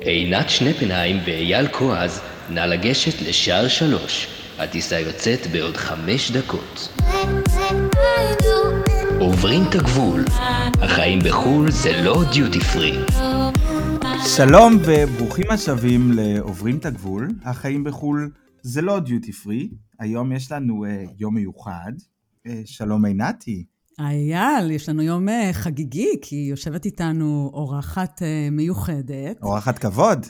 עינת שנפנהיים ואייל כועז, נא לגשת לשער שלוש. הטיסה יוצאת בעוד חמש דקות. עוברים את הגבול. החיים בחו"ל זה לא דיוטי פרי. שלום וברוכים השבים לעוברים את הגבול, החיים בחו"ל זה לא דיוטי פרי, היום יש לנו uh, יום מיוחד, uh, שלום עינתי. אייל, יש לנו יום uh, חגיגי, כי יושבת איתנו אורחת uh, מיוחדת. אורחת כבוד.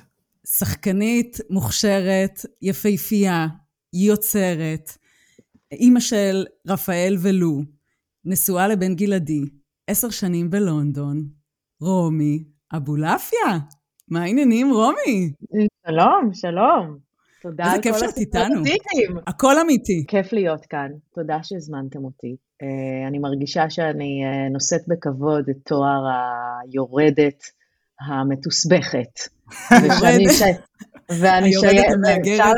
שחקנית, מוכשרת, יפהפייה, יוצרת, אימא של רפאל ולו, נשואה לבן גלעדי, עשר שנים בלונדון, רומי אבולעפיה. מה העניינים, רומי? שלום, שלום. תודה על כל הסיפורים הסיפורים. הכל אמיתי. כיף להיות כאן, תודה שהזמנתם אותי. Uh, אני מרגישה שאני uh, נושאת בכבוד את תואר היורדת המתוסבכת. ואני היורדת המאגרת.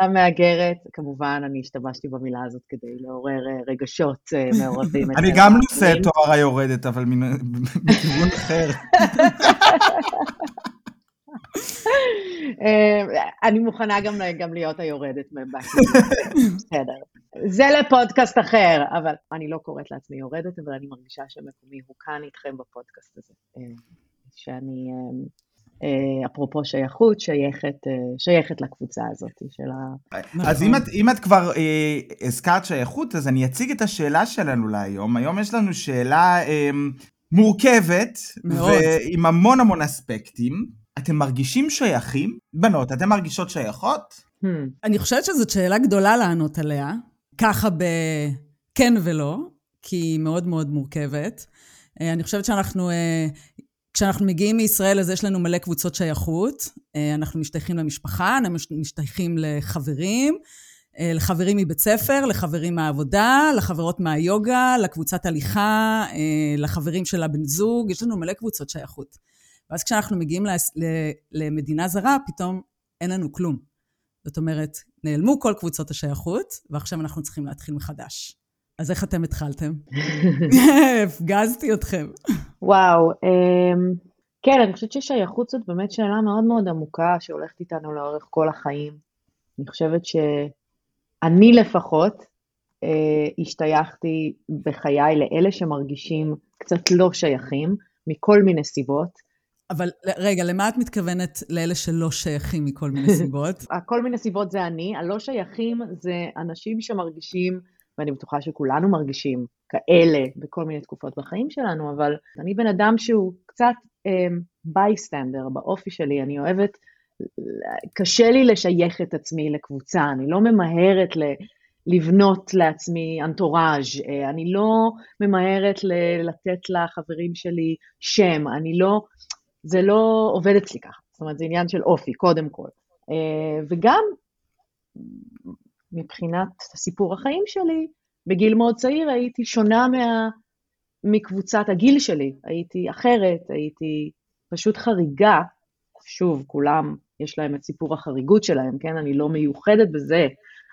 המאגרת, כמובן, אני השתמשתי במילה הזאת כדי לעורר רגשות מעורבים. אני גם נושא תואר היורדת, אבל מכיוון אחר. אני מוכנה גם, גם להיות היורדת בסדר. זה לפודקאסט אחר, אבל אני לא קוראת לעצמי יורדת, אבל אני מרגישה שמקומי הוא כאן איתכם בפודקאסט הזה. שאני, אפרופו שייכות, שייכת, שייכת לקבוצה הזאת של ה... אז אם את, אם את כבר אה, הזכרת שייכות, אז אני אציג את השאלה שלנו להיום. היום יש לנו שאלה אה, מורכבת, מאוד. ועם המון המון אספקטים. אתם מרגישים שייכים? בנות, אתן מרגישות שייכות? Hmm. אני חושבת שזאת שאלה גדולה לענות עליה, ככה בכן ולא, כי היא מאוד מאוד מורכבת. אה, אני חושבת שאנחנו, אה, כשאנחנו מגיעים מישראל, אז יש לנו מלא קבוצות שייכות. אה, אנחנו משתייכים למשפחה, אנחנו משתייכים לחברים, לחברים מבית ספר, לחברים מהעבודה, לחברות מהיוגה, לקבוצת הליכה, לחברים של הבן זוג, יש לנו מלא קבוצות שייכות. ואז כשאנחנו מגיעים למדינה זרה, פתאום אין לנו כלום. זאת אומרת, נעלמו כל קבוצות השייכות, ועכשיו אנחנו צריכים להתחיל מחדש. אז איך אתם התחלתם? הפגזתי אתכם. וואו, אמ, כן, אני חושבת ששייכות זאת באמת שאלה מאוד מאוד עמוקה, שהולכת איתנו לאורך כל החיים. אני חושבת שאני לפחות אה, השתייכתי בחיי לאלה שמרגישים קצת לא שייכים, מכל מיני סיבות. אבל רגע, למה את מתכוונת לאלה שלא שייכים מכל מיני סיבות? כל מיני סיבות זה אני, הלא שייכים זה אנשים שמרגישים, ואני בטוחה שכולנו מרגישים כאלה בכל מיני תקופות בחיים שלנו, אבל אני בן אדם שהוא קצת בייסטנדר um, באופי שלי, אני אוהבת, קשה לי לשייך את עצמי לקבוצה, אני לא ממהרת ל... לבנות לעצמי אנטוראז', אה, אני לא ממהרת לתת לחברים שלי שם, אני לא, זה לא עובד אצלי ככה. זאת אומרת, זה עניין של אופי, קודם כל. אה, וגם מבחינת סיפור החיים שלי, בגיל מאוד צעיר הייתי שונה מה, מקבוצת הגיל שלי. הייתי אחרת, הייתי פשוט חריגה. שוב, כולם, יש להם את סיפור החריגות שלהם, כן? אני לא מיוחדת בזה,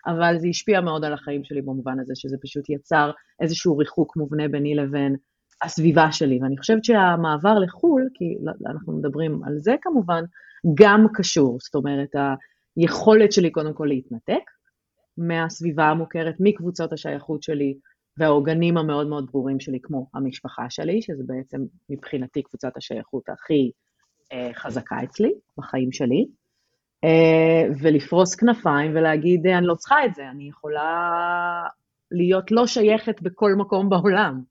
אבל זה השפיע מאוד על החיים שלי במובן הזה, שזה פשוט יצר איזשהו ריחוק מובנה ביני לבין הסביבה שלי. ואני חושבת שהמעבר לחו"ל, כי אנחנו מדברים על זה כמובן, גם קשור. זאת אומרת, היכולת שלי קודם כל להתנתק מהסביבה המוכרת, מקבוצות השייכות שלי והעוגנים המאוד מאוד ברורים שלי, כמו המשפחה שלי, שזה בעצם מבחינתי קבוצת השייכות הכי אה, חזקה אצלי, בחיים שלי. Uh, ולפרוס כנפיים ולהגיד, אני לא צריכה את זה, אני יכולה להיות לא שייכת בכל מקום בעולם.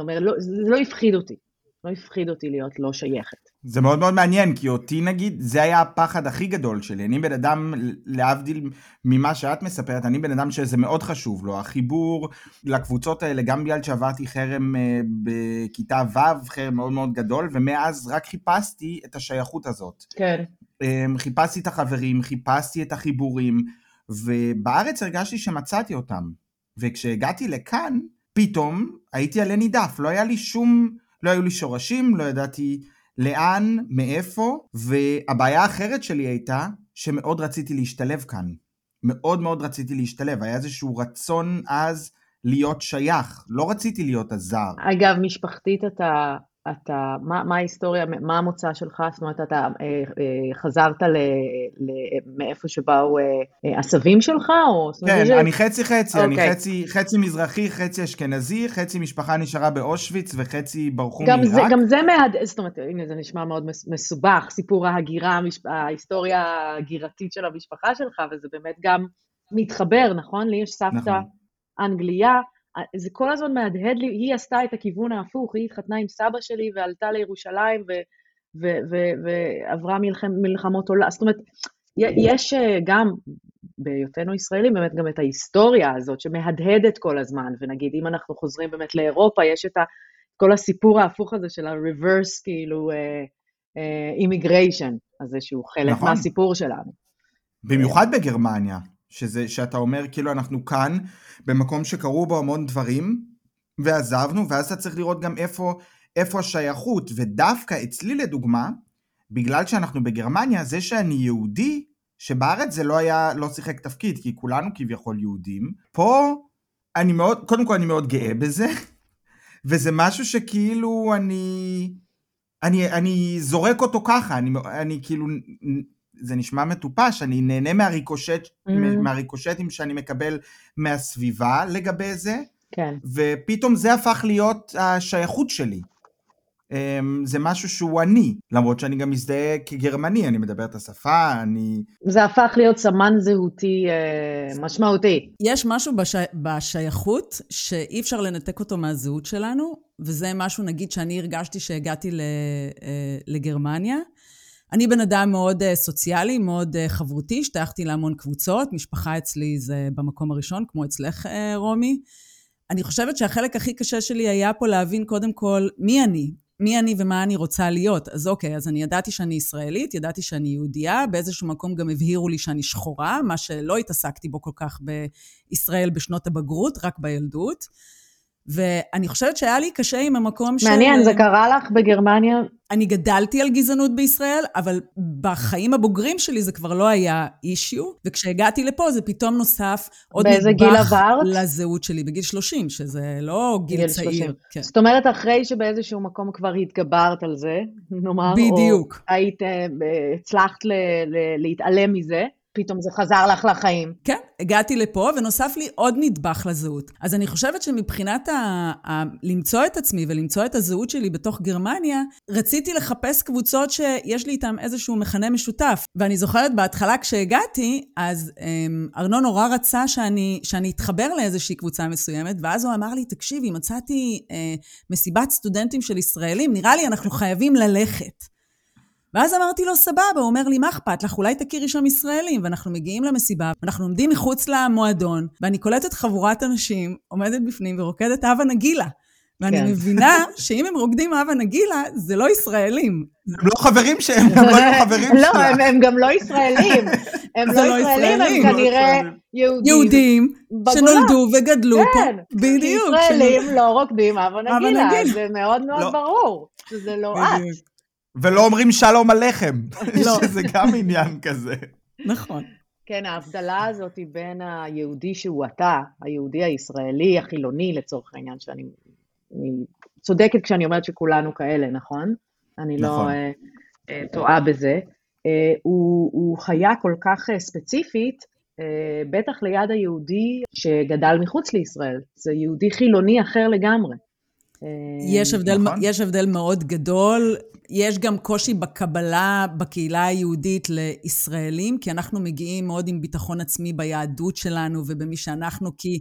אומרת, לא, זה לא הפחיד אותי. לא הפחיד אותי להיות לא שייכת. זה מאוד מאוד מעניין, כי אותי נגיד, זה היה הפחד הכי גדול שלי. אני בן אדם, להבדיל ממה שאת מספרת, אני בן אדם שזה מאוד חשוב לו. החיבור לקבוצות האלה, גם בגלל שעברתי חרם אה, בכיתה ו', חרם מאוד מאוד גדול, ומאז רק חיפשתי את השייכות הזאת. כן. אמ, חיפשתי את החברים, חיפשתי את החיבורים, ובארץ הרגשתי שמצאתי אותם. וכשהגעתי לכאן, פתאום הייתי עלה נידף, לא היה לי שום, לא היו לי שורשים, לא ידעתי לאן, מאיפה, והבעיה האחרת שלי הייתה שמאוד רציתי להשתלב כאן. מאוד מאוד רציתי להשתלב, היה איזשהו רצון אז להיות שייך, לא רציתי להיות הזר. אגב, משפחתית אתה אתה, מה, מה ההיסטוריה, מה המוצא שלך? זאת אומרת, אתה אה, אה, חזרת ל, ל, מאיפה שבאו אה, אה, הסבים שלך? או, כן, אומרת, אני חצי חצי, okay. אני אוקיי. חצי, חצי מזרחי, חצי אשכנזי, חצי משפחה נשארה באושוויץ וחצי ברחו מעיראק. זה, גם זה מהד... זאת אומרת, הנה, זה נשמע מאוד מס- מסובך, סיפור ההגירה, המש... ההיסטוריה ההגירתית של המשפחה שלך, וזה באמת גם מתחבר, נכון? לי יש סבתא נכון. אנגליה, זה כל הזמן מהדהד לי, היא עשתה את הכיוון ההפוך, היא התחתנה עם סבא שלי ועלתה לירושלים ו... ו- ו- ועברה מלחמ, מלחמות עולם, זאת אומרת, יש אה, גם בהיותנו ישראלים באמת גם את ההיסטוריה הזאת שמהדהדת כל הזמן, ונגיד אם אנחנו חוזרים באמת לאירופה, יש את ה, כל הסיפור ההפוך הזה של ה-reverse כאילו אימיגריישן, הזה שהוא חלק נכון. מהסיפור שלנו. במיוחד בגרמניה, שזה, שאתה אומר כאילו אנחנו כאן, במקום שקרו בו המון דברים, ועזבנו, ואז אתה צריך לראות גם איפה, איפה השייכות, ודווקא אצלי לדוגמה, בגלל שאנחנו בגרמניה, זה שאני יהודי, שבארץ זה לא היה, לא שיחק תפקיד, כי כולנו כביכול יהודים, פה אני מאוד, קודם כל אני מאוד גאה בזה, וזה משהו שכאילו אני, אני, אני זורק אותו ככה, אני, אני כאילו, זה נשמע מטופש, אני נהנה מהריקושט, Mhm. מהריקושטים שאני מקבל מהסביבה לגבי זה, כן. ופתאום זה הפך להיות השייכות שלי. אמ, זה משהו שהוא אני, למרות שאני גם מזדהה כגרמני, אני מדבר את השפה, אני... זה הפך להיות סמן זהותי אה, משמעותי. יש משהו בשי... בשייכות שאי אפשר לנתק אותו מהזהות שלנו, וזה משהו, נגיד, שאני הרגשתי שהגעתי ל... אה, לגרמניה. אני בן אדם מאוד אה, סוציאלי, מאוד אה, חברותי, השתייכתי להמון קבוצות, משפחה אצלי זה במקום הראשון, כמו אצלך, אה, רומי. אני חושבת שהחלק הכי קשה שלי היה פה להבין קודם כל מי אני, מי אני ומה אני רוצה להיות. אז אוקיי, אז אני ידעתי שאני ישראלית, ידעתי שאני יהודייה, באיזשהו מקום גם הבהירו לי שאני שחורה, מה שלא התעסקתי בו כל כך בישראל בשנות הבגרות, רק בילדות. ואני חושבת שהיה לי קשה עם המקום של... מעניין, זה קרה לך בגרמניה? אני גדלתי על גזענות בישראל, אבל בחיים הבוגרים שלי זה כבר לא היה אישיו, וכשהגעתי לפה זה פתאום נוסף עוד נדבך? לזהות שלי, בגיל 30, שזה לא גיל, גיל צעיר. 30. כן. זאת אומרת, אחרי שבאיזשהו מקום כבר התגברת על זה, נאמר, בדיוק. או היית, אה, הצלחת ל- ל- להתעלם מזה, פתאום זה חזר לך לחיים. כן, הגעתי לפה ונוסף לי עוד נדבך לזהות. אז אני חושבת שמבחינת ה... ה... למצוא את עצמי ולמצוא את הזהות שלי בתוך גרמניה, רציתי לחפש קבוצות שיש לי איתן איזשהו מכנה משותף. ואני זוכרת בהתחלה כשהגעתי, אז אמ, ארנון נורא רצה שאני, שאני אתחבר לאיזושהי קבוצה מסוימת, ואז הוא אמר לי, תקשיבי, מצאתי אה, מסיבת סטודנטים של ישראלים, נראה לי אנחנו חייבים ללכת. ואז אמרתי לו, סבבה, הוא אומר לי, מה אכפת לך? אולי תכירי שם ישראלים. ואנחנו מגיעים למסיבה, אנחנו עומדים מחוץ למועדון, ואני קולטת חבורת אנשים, עומדת בפנים ורוקדת הווה נגילה. ואני כן. מבינה שאם הם רוקדים הווה נגילה, זה לא ישראלים. הם לא חברים שהם גם לא היו חברים לא, שלך. הם, הם גם לא ישראלים. הם לא לא ישראלים, הם ישראלים, לא כנראה ישראלים. יהודים. יהודים בגולה. שנולדו וגדלו כן, פה. בדיוק. ישראלים לא רוקדים הווה נגילה, נגילה. זה מאוד מאוד לא. ברור, שזה לא את. ולא אומרים שלום עליכם, לא. שזה גם עניין כזה. נכון. כן, ההבדלה הזאת היא בין היהודי שהוא אתה, היהודי הישראלי, החילוני לצורך העניין, שאני אני צודקת כשאני אומרת שכולנו כאלה, נכון? אני לא נכון. אה, אה, טועה בזה. אה, הוא, הוא חיה כל כך ספציפית, אה, בטח ליד היהודי שגדל מחוץ לישראל. זה יהודי חילוני אחר לגמרי. אה, יש הבדל, נכון. יש הבדל מאוד גדול. יש גם קושי בקבלה בקהילה היהודית לישראלים, כי אנחנו מגיעים מאוד עם ביטחון עצמי ביהדות שלנו ובמי שאנחנו, כי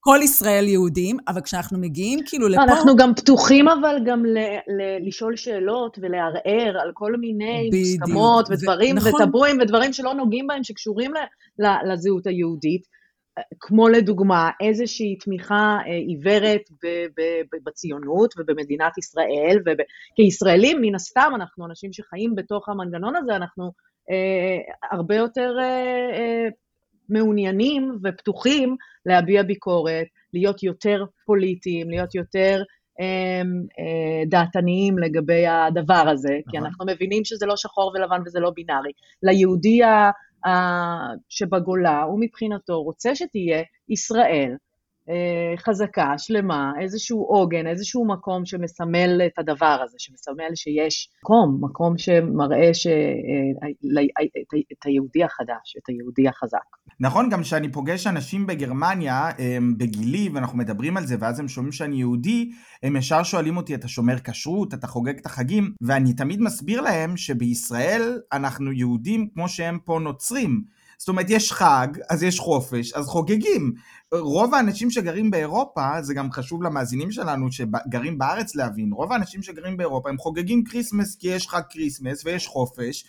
כל ישראל יהודים, אבל כשאנחנו מגיעים כאילו לפה... אנחנו גם פתוחים אבל גם ל- ל- לשאול שאלות ולערער על כל מיני בדיוק. מוסכמות ו- ודברים נכון. וטבואים ודברים שלא נוגעים בהם, שקשורים ל- ל- לזהות היהודית, כמו לדוגמה איזושהי תמיכה אה, עיוורת ב- ב- ב- בציונות ובמדינת ישראל, וכישראלים מן הסתם אנחנו אנשים שחיים בתוך המנגנון הזה, אנחנו אה, הרבה יותר אה, אה, מעוניינים ופתוחים להביע ביקורת, להיות יותר פוליטיים, להיות יותר אה, אה, דעתניים לגבי הדבר הזה, כי נכון. אנחנו מבינים שזה לא שחור ולבן וזה לא בינארי. ליהודי ה- ה- שבגולה, הוא מבחינתו רוצה שתהיה ישראל, חזקה, שלמה, איזשהו עוגן, איזשהו מקום שמסמל את הדבר הזה, שמסמל שיש מקום, מקום שמראה ש... אה, את היהודי החדש, את היהודי החזק. נכון, גם כשאני פוגש אנשים בגרמניה, בגילי, ואנחנו מדברים על זה, ואז הם שומעים שאני יהודי, הם ישר שואלים אותי, אתה שומר כשרות, אתה חוגג את החגים, ואני תמיד מסביר להם שבישראל אנחנו יהודים כמו שהם פה נוצרים. זאת אומרת, יש חג, אז יש חופש, אז חוגגים. רוב האנשים שגרים באירופה, זה גם חשוב למאזינים שלנו שגרים בארץ להבין, רוב האנשים שגרים באירופה הם חוגגים Christmas כי יש חג Christmas ויש חופש,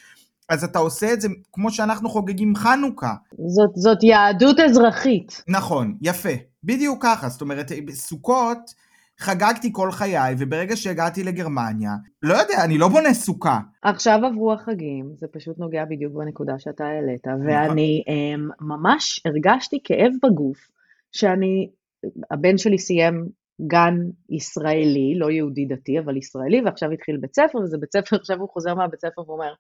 אז אתה עושה את זה כמו שאנחנו חוגגים חנוכה. זאת, זאת יהדות אזרחית. נכון, יפה. בדיוק ככה, זאת אומרת, סוכות, חגגתי כל חיי, וברגע שהגעתי לגרמניה, לא יודע, אני לא בונה סוכה. עכשיו עברו החגים, זה פשוט נוגע בדיוק בנקודה שאתה העלית, נכון. ואני um, ממש הרגשתי כאב בגוף, שאני, הבן שלי סיים גן ישראלי, לא יהודי דתי, אבל ישראלי, ועכשיו התחיל בית ספר, וזה בית ספר, עכשיו הוא חוזר מהבית ספר ואומר,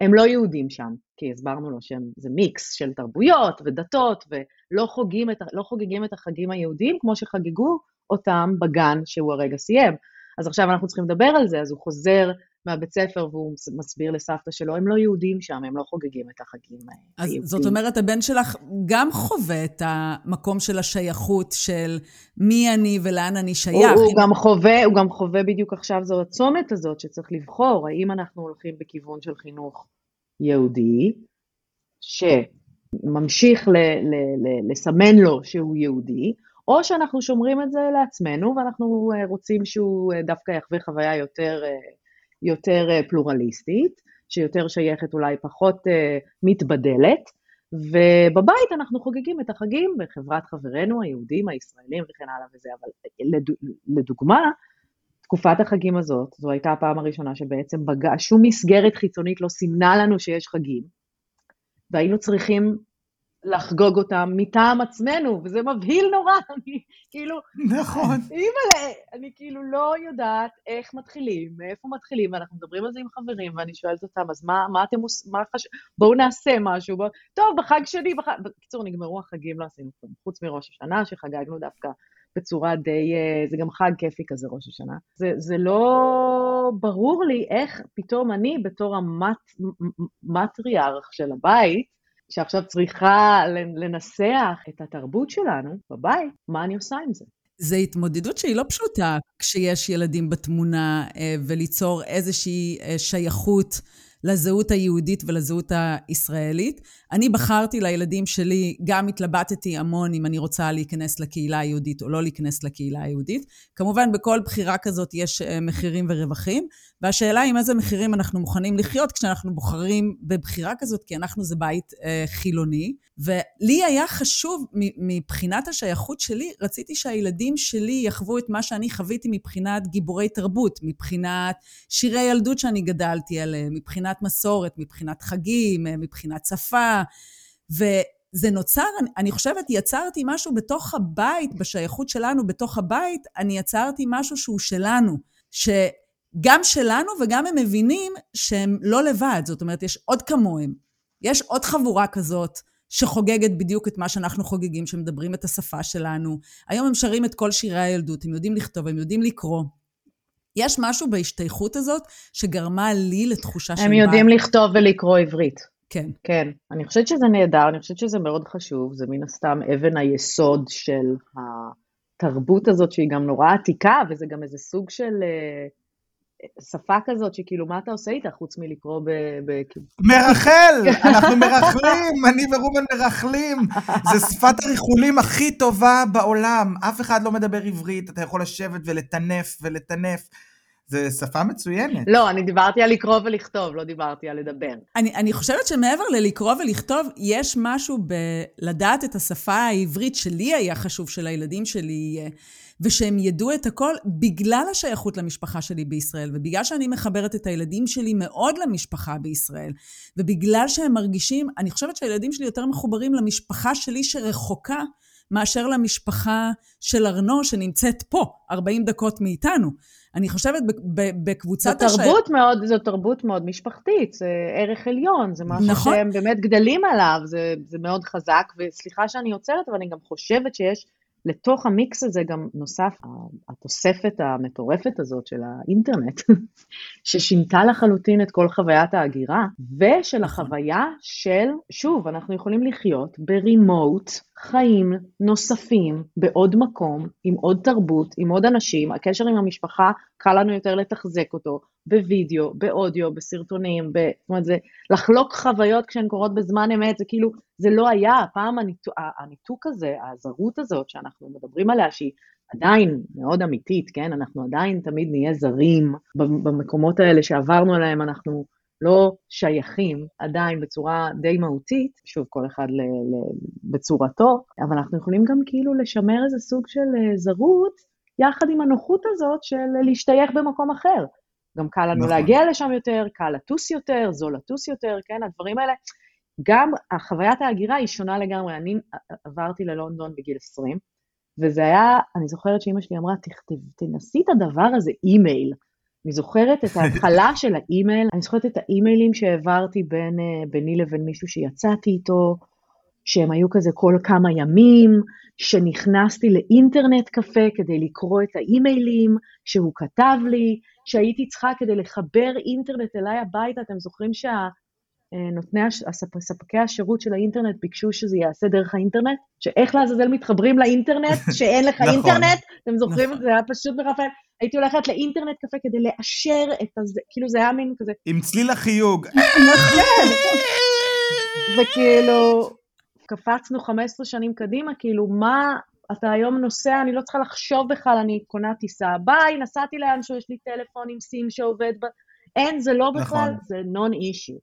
הם לא יהודים שם, כי הסברנו לו שזה מיקס של תרבויות ודתות, ולא חוגגים את, לא חוגגים את החגים היהודיים כמו שחגגו אותם בגן שהוא הרגע סיים. אז עכשיו אנחנו צריכים לדבר על זה, אז הוא חוזר מהבית ספר והוא מסביר לסבתא שלו, הם לא יהודים שם, הם לא חוגגים את החגים היהודים. אז זאת אומרת, הבן שלך גם חווה את המקום של השייכות של מי אני ולאן אני שייך. הוא, הוא, גם חווה, הוא גם חווה בדיוק עכשיו, זו הצומת הזאת שצריך לבחור, האם אנחנו הולכים בכיוון של חינוך יהודי, שממשיך ל, ל, ל, לסמן לו שהוא יהודי, או שאנחנו שומרים את זה לעצמנו, ואנחנו אה, רוצים שהוא אה, דווקא יחווה חוויה יותר, אה, יותר פלורליסטית, שיותר שייכת אולי פחות מתבדלת, ובבית אנחנו חוגגים את החגים בחברת חברינו, היהודים, הישראלים וכן הלאה וזה, אבל לדוגמה, תקופת החגים הזאת, זו הייתה הפעם הראשונה שבעצם בג... שום מסגרת חיצונית לא סימנה לנו שיש חגים, והיינו צריכים לחגוג אותם מטעם עצמנו, וזה מבהיל נורא, אני כאילו... נכון. אימא'לה, אני כאילו לא יודעת איך מתחילים, מאיפה מתחילים, ואנחנו מדברים על זה עם חברים, ואני שואלת אותם, אז מה, מה אתם עושים, מה חש... בואו נעשה משהו, בוא... טוב, בחג שני, בחג... בקיצור, נגמרו החגים, לא עשינו כלום, חוץ מראש השנה, שחגגנו דווקא בצורה די... אה, זה גם חג כיפי כזה, ראש השנה. זה, זה לא ברור לי איך פתאום אני, בתור המטריארך של הבית, שעכשיו צריכה לנסח את התרבות שלנו בבית, מה אני עושה עם זה? זו התמודדות שהיא לא פשוטה כשיש ילדים בתמונה אה, וליצור איזושהי אה, שייכות לזהות היהודית ולזהות הישראלית. אני בחרתי לילדים שלי, גם התלבטתי המון אם אני רוצה להיכנס לקהילה היהודית או לא להיכנס לקהילה היהודית. כמובן, בכל בחירה כזאת יש אה, מחירים ורווחים, והשאלה עם איזה מחירים אנחנו מוכנים לחיות כשאנחנו בוחרים בבחירה כזאת, כי אנחנו זה בית אה, חילוני. ולי היה חשוב, מבחינת השייכות שלי, רציתי שהילדים שלי יחוו את מה שאני חוויתי מבחינת גיבורי תרבות, מבחינת שירי ילדות שאני גדלתי עליהם, מבחינת מסורת, מבחינת חגים, אה, מבחינת שפה. וזה נוצר, אני, חושבת, יצרתי משהו בתוך הבית, בשייכות שלנו בתוך הבית, אני יצרתי משהו שהוא שלנו, שגם שלנו וגם הם מבינים שהם לא לבד, זאת אומרת, יש עוד כמוהם. יש עוד חבורה כזאת שחוגגת בדיוק את מה שאנחנו חוגגים, שמדברים את השפה שלנו. היום הם שרים את כל שירי הילדות, הם יודעים לכתוב, הם יודעים לקרוא. יש משהו בהשתייכות הזאת שגרמה לי לתחושה של... הם יודעים. לכתוב ולקרוא עברית. כן. כן. אני חושבת שזה נהדר, אני חושבת שזה מאוד חשוב, זה מן הסתם אבן היסוד של התרבות הזאת, שהיא גם נורא עתיקה, וזה גם איזה סוג של... Uh, שפה כזאת שכאילו, מה אתה עושה איתה חוץ מלקרוא ב... ב... מרחל! אנחנו מרחלים! אני ורובן מרחלים! זה שפת הריחולים הכי טובה בעולם. אף אחד לא מדבר עברית, אתה יכול לשבת ולטנף ולטנף. זה שפה מצוינת. לא, אני דיברתי על לקרוא ולכתוב, לא דיברתי על לדבר. אני, אני חושבת שמעבר ללקרוא ולכתוב, יש משהו בלדעת את השפה העברית שלי היה חשוב, שלילדים שלי יהיה. ושהם ידעו את הכל בגלל השייכות למשפחה שלי בישראל, ובגלל שאני מחברת את הילדים שלי מאוד למשפחה בישראל, ובגלל שהם מרגישים, אני חושבת שהילדים שלי יותר מחוברים למשפחה שלי שרחוקה, מאשר למשפחה של ארנו שנמצאת פה, 40 דקות מאיתנו. אני חושבת בקבוצת השייכות... זו תרבות מאוד, זו תרבות מאוד משפחתית, זה ערך עליון, זה משהו נכון. שהם באמת גדלים עליו, זה, זה מאוד חזק, וסליחה שאני עוצרת, אבל אני גם חושבת שיש לתוך המיקס הזה גם נוסף התוספת המטורפת הזאת של האינטרנט, ששינתה לחלוטין את כל חוויית ההגירה, ושל החוויה של, שוב, אנחנו יכולים לחיות ברימוט חיים נוספים בעוד מקום, עם עוד תרבות, עם עוד אנשים, הקשר עם המשפחה, קל לנו יותר לתחזק אותו, בווידאו, באודיו, בסרטונים, ב... זאת אומרת, זה לחלוק חוויות כשהן קורות בזמן אמת, זה כאילו, זה לא היה, הפעם הניתוק, הניתוק הזה, הזרות הזאת שאנחנו מדברים עליה, שהיא עדיין מאוד אמיתית, כן? אנחנו עדיין תמיד נהיה זרים במקומות האלה שעברנו עליהם, אנחנו לא שייכים עדיין בצורה די מהותית, שוב, כל אחד ל, ל, בצורתו, אבל אנחנו יכולים גם כאילו לשמר איזה סוג של אה, זרות, יחד עם הנוחות הזאת של להשתייך במקום אחר. גם קל לנו נכון. להגיע לשם יותר, קל לטוס יותר, זול לטוס יותר, כן, הדברים האלה. גם חוויית ההגירה היא שונה לגמרי. אני עברתי ללונדון בגיל 20, וזה היה, אני זוכרת שאימא שלי אמרה, תנסי את הדבר הזה, אימייל. אני זוכרת את ההתחלה של האימייל, אני זוכרת את האימיילים שהעברתי בין, אה, ביני לבין מישהו שיצאתי איתו, שהם היו כזה כל כמה ימים, שנכנסתי לאינטרנט קפה כדי לקרוא את האימיילים שהוא כתב לי, שהייתי צריכה כדי לחבר אינטרנט אליי הביתה, אתם זוכרים שהנותני, ספקי השירות של האינטרנט ביקשו שזה ייעשה דרך האינטרנט? שאיך לעזאזל מתחברים לאינטרנט שאין לך נכון. אינטרנט? אתם זוכרים את זה? היה פשוט מרפל. הייתי הולכת לאינטרנט קפה כדי לאשר את הזה, כאילו זה היה מין כזה... עם צליל החיוג. נכון. וכאילו, קפצנו 15 שנים קדימה, כאילו, מה אתה היום נוסע, אני לא צריכה לחשוב בכלל, אני קונה טיסה. ביי, נסעתי לאנשהו, יש לי טלפון עם סים שעובד ב... אין, זה לא בכלל, נכון. זה נון אישיו.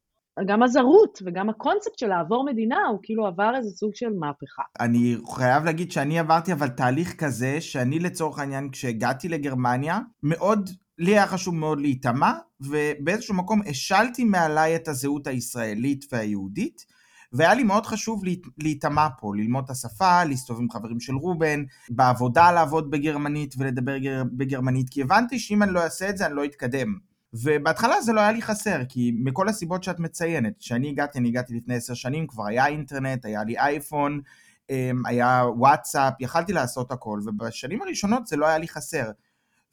גם הזרות וגם הקונספט של לעבור מדינה, הוא כאילו עבר איזה סוג של מהפכה. אני חייב להגיד שאני עברתי אבל תהליך כזה, שאני לצורך העניין, כשהגעתי לגרמניה, מאוד, לי היה חשוב מאוד להיטמע, ובאיזשהו מקום השלתי מעליי את הזהות הישראלית והיהודית, והיה לי מאוד חשוב להיטמע פה, ללמוד את השפה, להסתובב עם חברים של רובן, בעבודה לעבוד בגרמנית ולדבר בגרמנית, כי הבנתי שאם אני לא אעשה את זה אני לא אתקדם. ובהתחלה זה לא היה לי חסר, כי מכל הסיבות שאת מציינת, כשאני הגעתי, אני הגעתי לפני עשר שנים, כבר היה אינטרנט, היה לי אייפון, אמ, היה וואטסאפ, יכלתי לעשות הכל, ובשנים הראשונות זה לא היה לי חסר.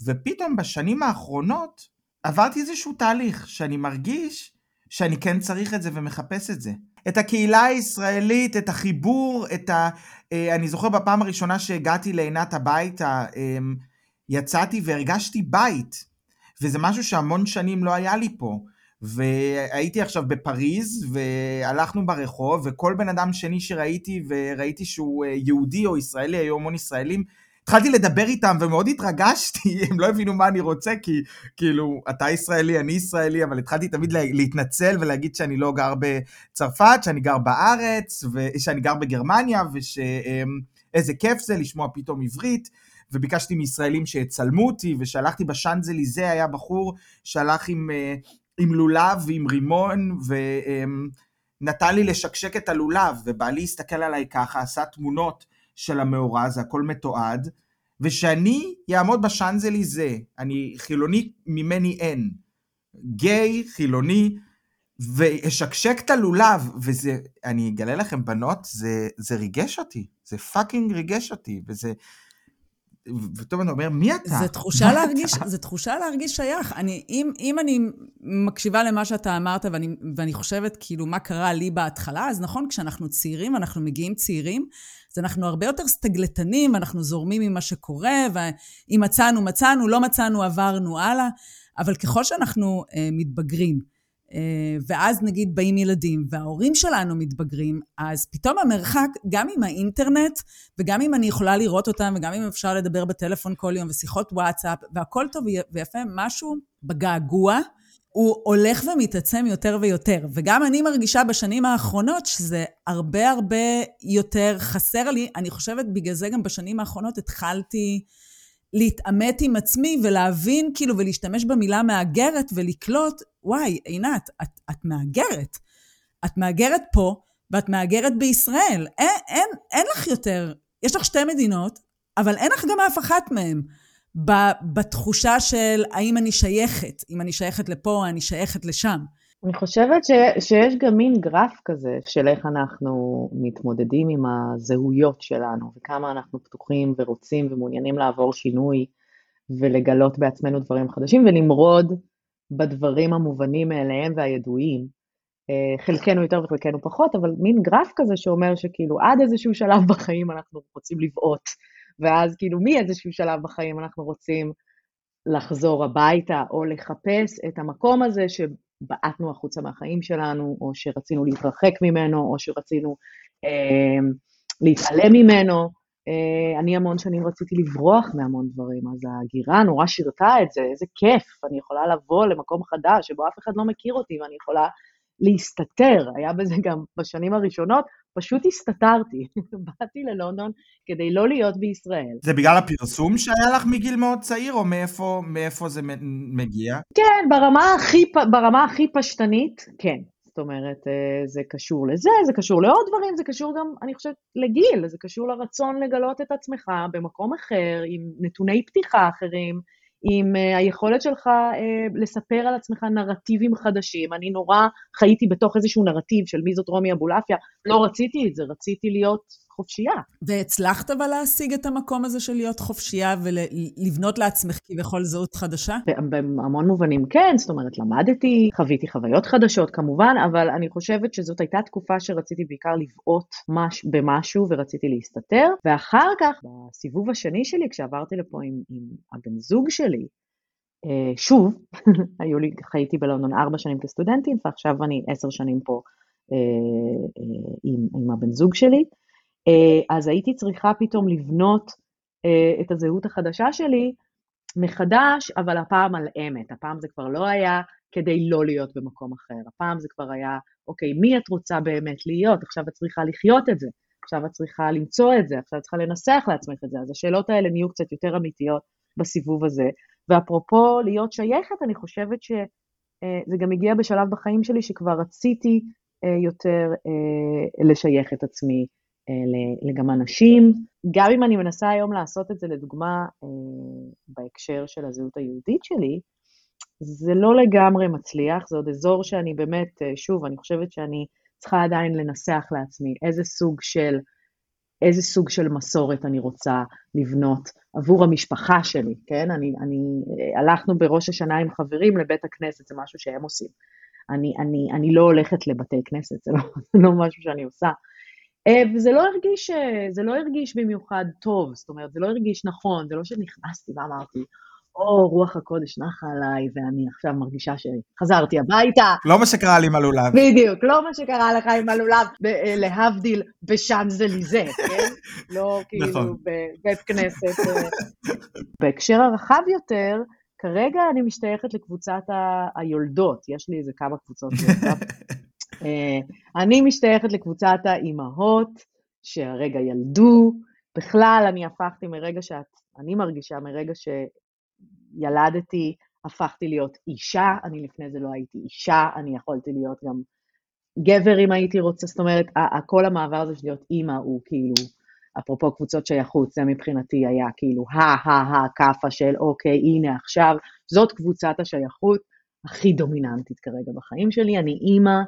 ופתאום בשנים האחרונות עברתי איזשהו תהליך שאני מרגיש שאני כן צריך את זה ומחפש את זה. את הקהילה הישראלית, את החיבור, את ה... אה, אני זוכר בפעם הראשונה שהגעתי לעינת הביתה, אמ, יצאתי והרגשתי בית, וזה משהו שהמון שנים לא היה לי פה. והייתי עכשיו בפריז, והלכנו ברחוב, וכל בן אדם שני שראיתי, וראיתי שהוא אה, יהודי או ישראלי, היו המון ישראלים, התחלתי לדבר איתם ומאוד התרגשתי, הם לא הבינו מה אני רוצה, כי כאילו, אתה ישראלי, אני ישראלי, אבל התחלתי תמיד להתנצל ולהגיד שאני לא גר בצרפת, שאני גר בארץ, ושאני גר בגרמניה, ושאיזה כיף זה לשמוע פתאום עברית. וביקשתי מישראלים שיצלמו אותי, ושהלכתי בשאנזליזה, היה בחור שהלך עם, אה, עם לולב ועם רימון, ונתן לי לשקשק את הלולב, ובעלי הסתכל עליי ככה, עשה תמונות של המאורע, זה הכל מתועד, ושאני אעמוד בשאנזליזה, אני חילוני ממני אין, גיי, חילוני, ואשקשק את הלולב, וזה, אני אגלה לכם בנות, זה, זה ריגש אותי, זה fucking ריגש אותי, וזה, ופתאום אני אומר, מי אתה? זה תחושה להרגיש, זה תחושה להרגיש שייך. אני, אם, אם אני מקשיבה למה שאתה אמרת, ואני, ואני חושבת כאילו מה קרה לי בהתחלה, אז נכון, כשאנחנו צעירים, אנחנו מגיעים צעירים, אז אנחנו הרבה יותר סטגלטנים, אנחנו זורמים עם מה שקורה, ואם מצאנו, מצאנו, לא מצאנו, עברנו הלאה. אבל ככל שאנחנו אה, מתבגרים, ואז נגיד באים ילדים, וההורים שלנו מתבגרים, אז פתאום המרחק, גם עם האינטרנט, וגם אם אני יכולה לראות אותם, וגם אם אפשר לדבר בטלפון כל יום, ושיחות וואטסאפ, והכל טוב ויפה, משהו בגעגוע, הוא הולך ומתעצם יותר ויותר. וגם אני מרגישה בשנים האחרונות שזה הרבה הרבה יותר חסר לי. אני חושבת בגלל זה גם בשנים האחרונות התחלתי להתעמת עם עצמי ולהבין, כאילו, ולהשתמש במילה מהגרת ולקלוט, וואי, עינת, את, את מהגרת. את מהגרת פה ואת מהגרת בישראל. אין, אין, אין לך יותר, יש לך שתי מדינות, אבל אין לך גם אף אחת מהן. בתחושה של האם אני שייכת, אם אני שייכת לפה או אני שייכת לשם. אני חושבת ש, שיש גם מין גרף כזה של איך אנחנו מתמודדים עם הזהויות שלנו, וכמה אנחנו פתוחים ורוצים ומעוניינים לעבור שינוי ולגלות בעצמנו דברים חדשים ולמרוד בדברים המובנים מאליהם והידועים. אה, חלקנו יותר וחלקנו פחות, אבל מין גרף כזה שאומר שכאילו עד איזשהו שלב בחיים אנחנו רוצים לבעוט, ואז כאילו מאיזשהו שלב בחיים אנחנו רוצים לחזור הביתה או לחפש את המקום הזה שבעטנו החוצה מהחיים שלנו, או שרצינו להתרחק ממנו, או שרצינו אה, להתעלם ממנו. אה, אני המון שנים רציתי לברוח מהמון דברים, אז ההגירה נורא שירתה את זה, איזה כיף, אני יכולה לבוא למקום חדש שבו אף אחד לא מכיר אותי ואני יכולה להסתתר, היה בזה גם בשנים הראשונות, פשוט הסתתרתי. באתי ללונדון כדי לא להיות בישראל. זה בגלל הפרסום שהיה לך מגיל מאוד צעיר, או מאיפה, מאיפה זה מגיע? כן, ברמה הכי, ברמה הכי פשטנית, כן. זאת אומרת, אה, זה קשור לזה, זה קשור לעוד דברים, זה קשור גם, אני חושבת, לגיל, זה קשור לרצון לגלות את עצמך במקום אחר, עם נתוני פתיחה אחרים, עם uh, היכולת שלך uh, לספר על עצמך נרטיבים חדשים. אני נורא חייתי בתוך איזשהו נרטיב של מי זאת רומי אבולעפיה, לא רציתי את זה, רציתי להיות חופשייה. והצלחת אבל להשיג את המקום הזה של להיות חופשייה ולבנות לעצמך כביכול זהות חדשה? בהמון מובנים כן, זאת אומרת, למדתי, חוויתי חוויות חדשות כמובן, אבל אני חושבת שזאת הייתה תקופה שרציתי בעיקר לבעוט מש, במשהו ורציתי להסתתר, ואחר כך, בסיבוב השני שלי, כשעברתי לפה עם, עם הבן זוג שלי, אה, שוב, היו לי, חייתי בלונדון ארבע שנים כסטודנטים, ועכשיו אני עשר שנים פה אה, אה, עם, עם הבן זוג שלי. אה, אז הייתי צריכה פתאום לבנות אה, את הזהות החדשה שלי מחדש, אבל הפעם על אמת. הפעם זה כבר לא היה כדי לא להיות במקום אחר. הפעם זה כבר היה, אוקיי, מי את רוצה באמת להיות? עכשיו את צריכה לחיות את זה. עכשיו את צריכה למצוא את זה, עכשיו את צריכה לנסח לעצמך את זה. אז השאלות האלה נהיו קצת יותר אמיתיות בסיבוב הזה. ואפרופו להיות שייכת, אני חושבת שזה אה, גם הגיע בשלב בחיים שלי שכבר רציתי יותר לשייך את עצמי אה, לגם אנשים. גם אם אני מנסה היום לעשות את זה, לדוגמה, אה, בהקשר של הזהות היהודית שלי, זה לא לגמרי מצליח, זה עוד אזור שאני באמת, אה, שוב, אני חושבת שאני צריכה עדיין לנסח לעצמי איזה סוג של, איזה סוג של מסורת אני רוצה לבנות עבור המשפחה שלי, כן? אני, אני, הלכנו בראש השנה עם חברים לבית הכנסת, זה משהו שהם עושים. אני, אני, אני לא הולכת לבתי כנסת, זה לא, זה לא משהו שאני עושה. אה, וזה לא הרגיש, אה, זה לא הרגיש במיוחד טוב, זאת אומרת, זה לא הרגיש נכון, זה לא שנכנסתי ואמרתי, או, רוח הקודש נחה עליי, ואני עכשיו מרגישה שחזרתי הביתה. לא מה שקרה לי עם הלולב. בדיוק, לא מה שקרה לך עם הלולב, אה, להבדיל בשאנזליזה, כן? לא כאילו נכון. בבית כנסת. בהקשר הרחב יותר, כרגע אני משתייכת לקבוצת היולדות, יש לי איזה כמה קבוצות. אה, אני משתייכת לקבוצת האימהות שהרגע ילדו. בכלל, אני הפכתי מרגע שאת, אני מרגישה מרגע שילדתי, הפכתי להיות אישה, אני לפני זה לא הייתי אישה, אני יכולתי להיות גם גבר אם הייתי רוצה, זאת אומרת, כל המעבר הזה של להיות אימא הוא כאילו, אפרופו קבוצות שייכות, זה מבחינתי היה כאילו ה-ה-ה-כאפה של אוקיי, הנה עכשיו, זאת קבוצת השייכות הכי דומיננטית כרגע בחיים שלי, אני אימא,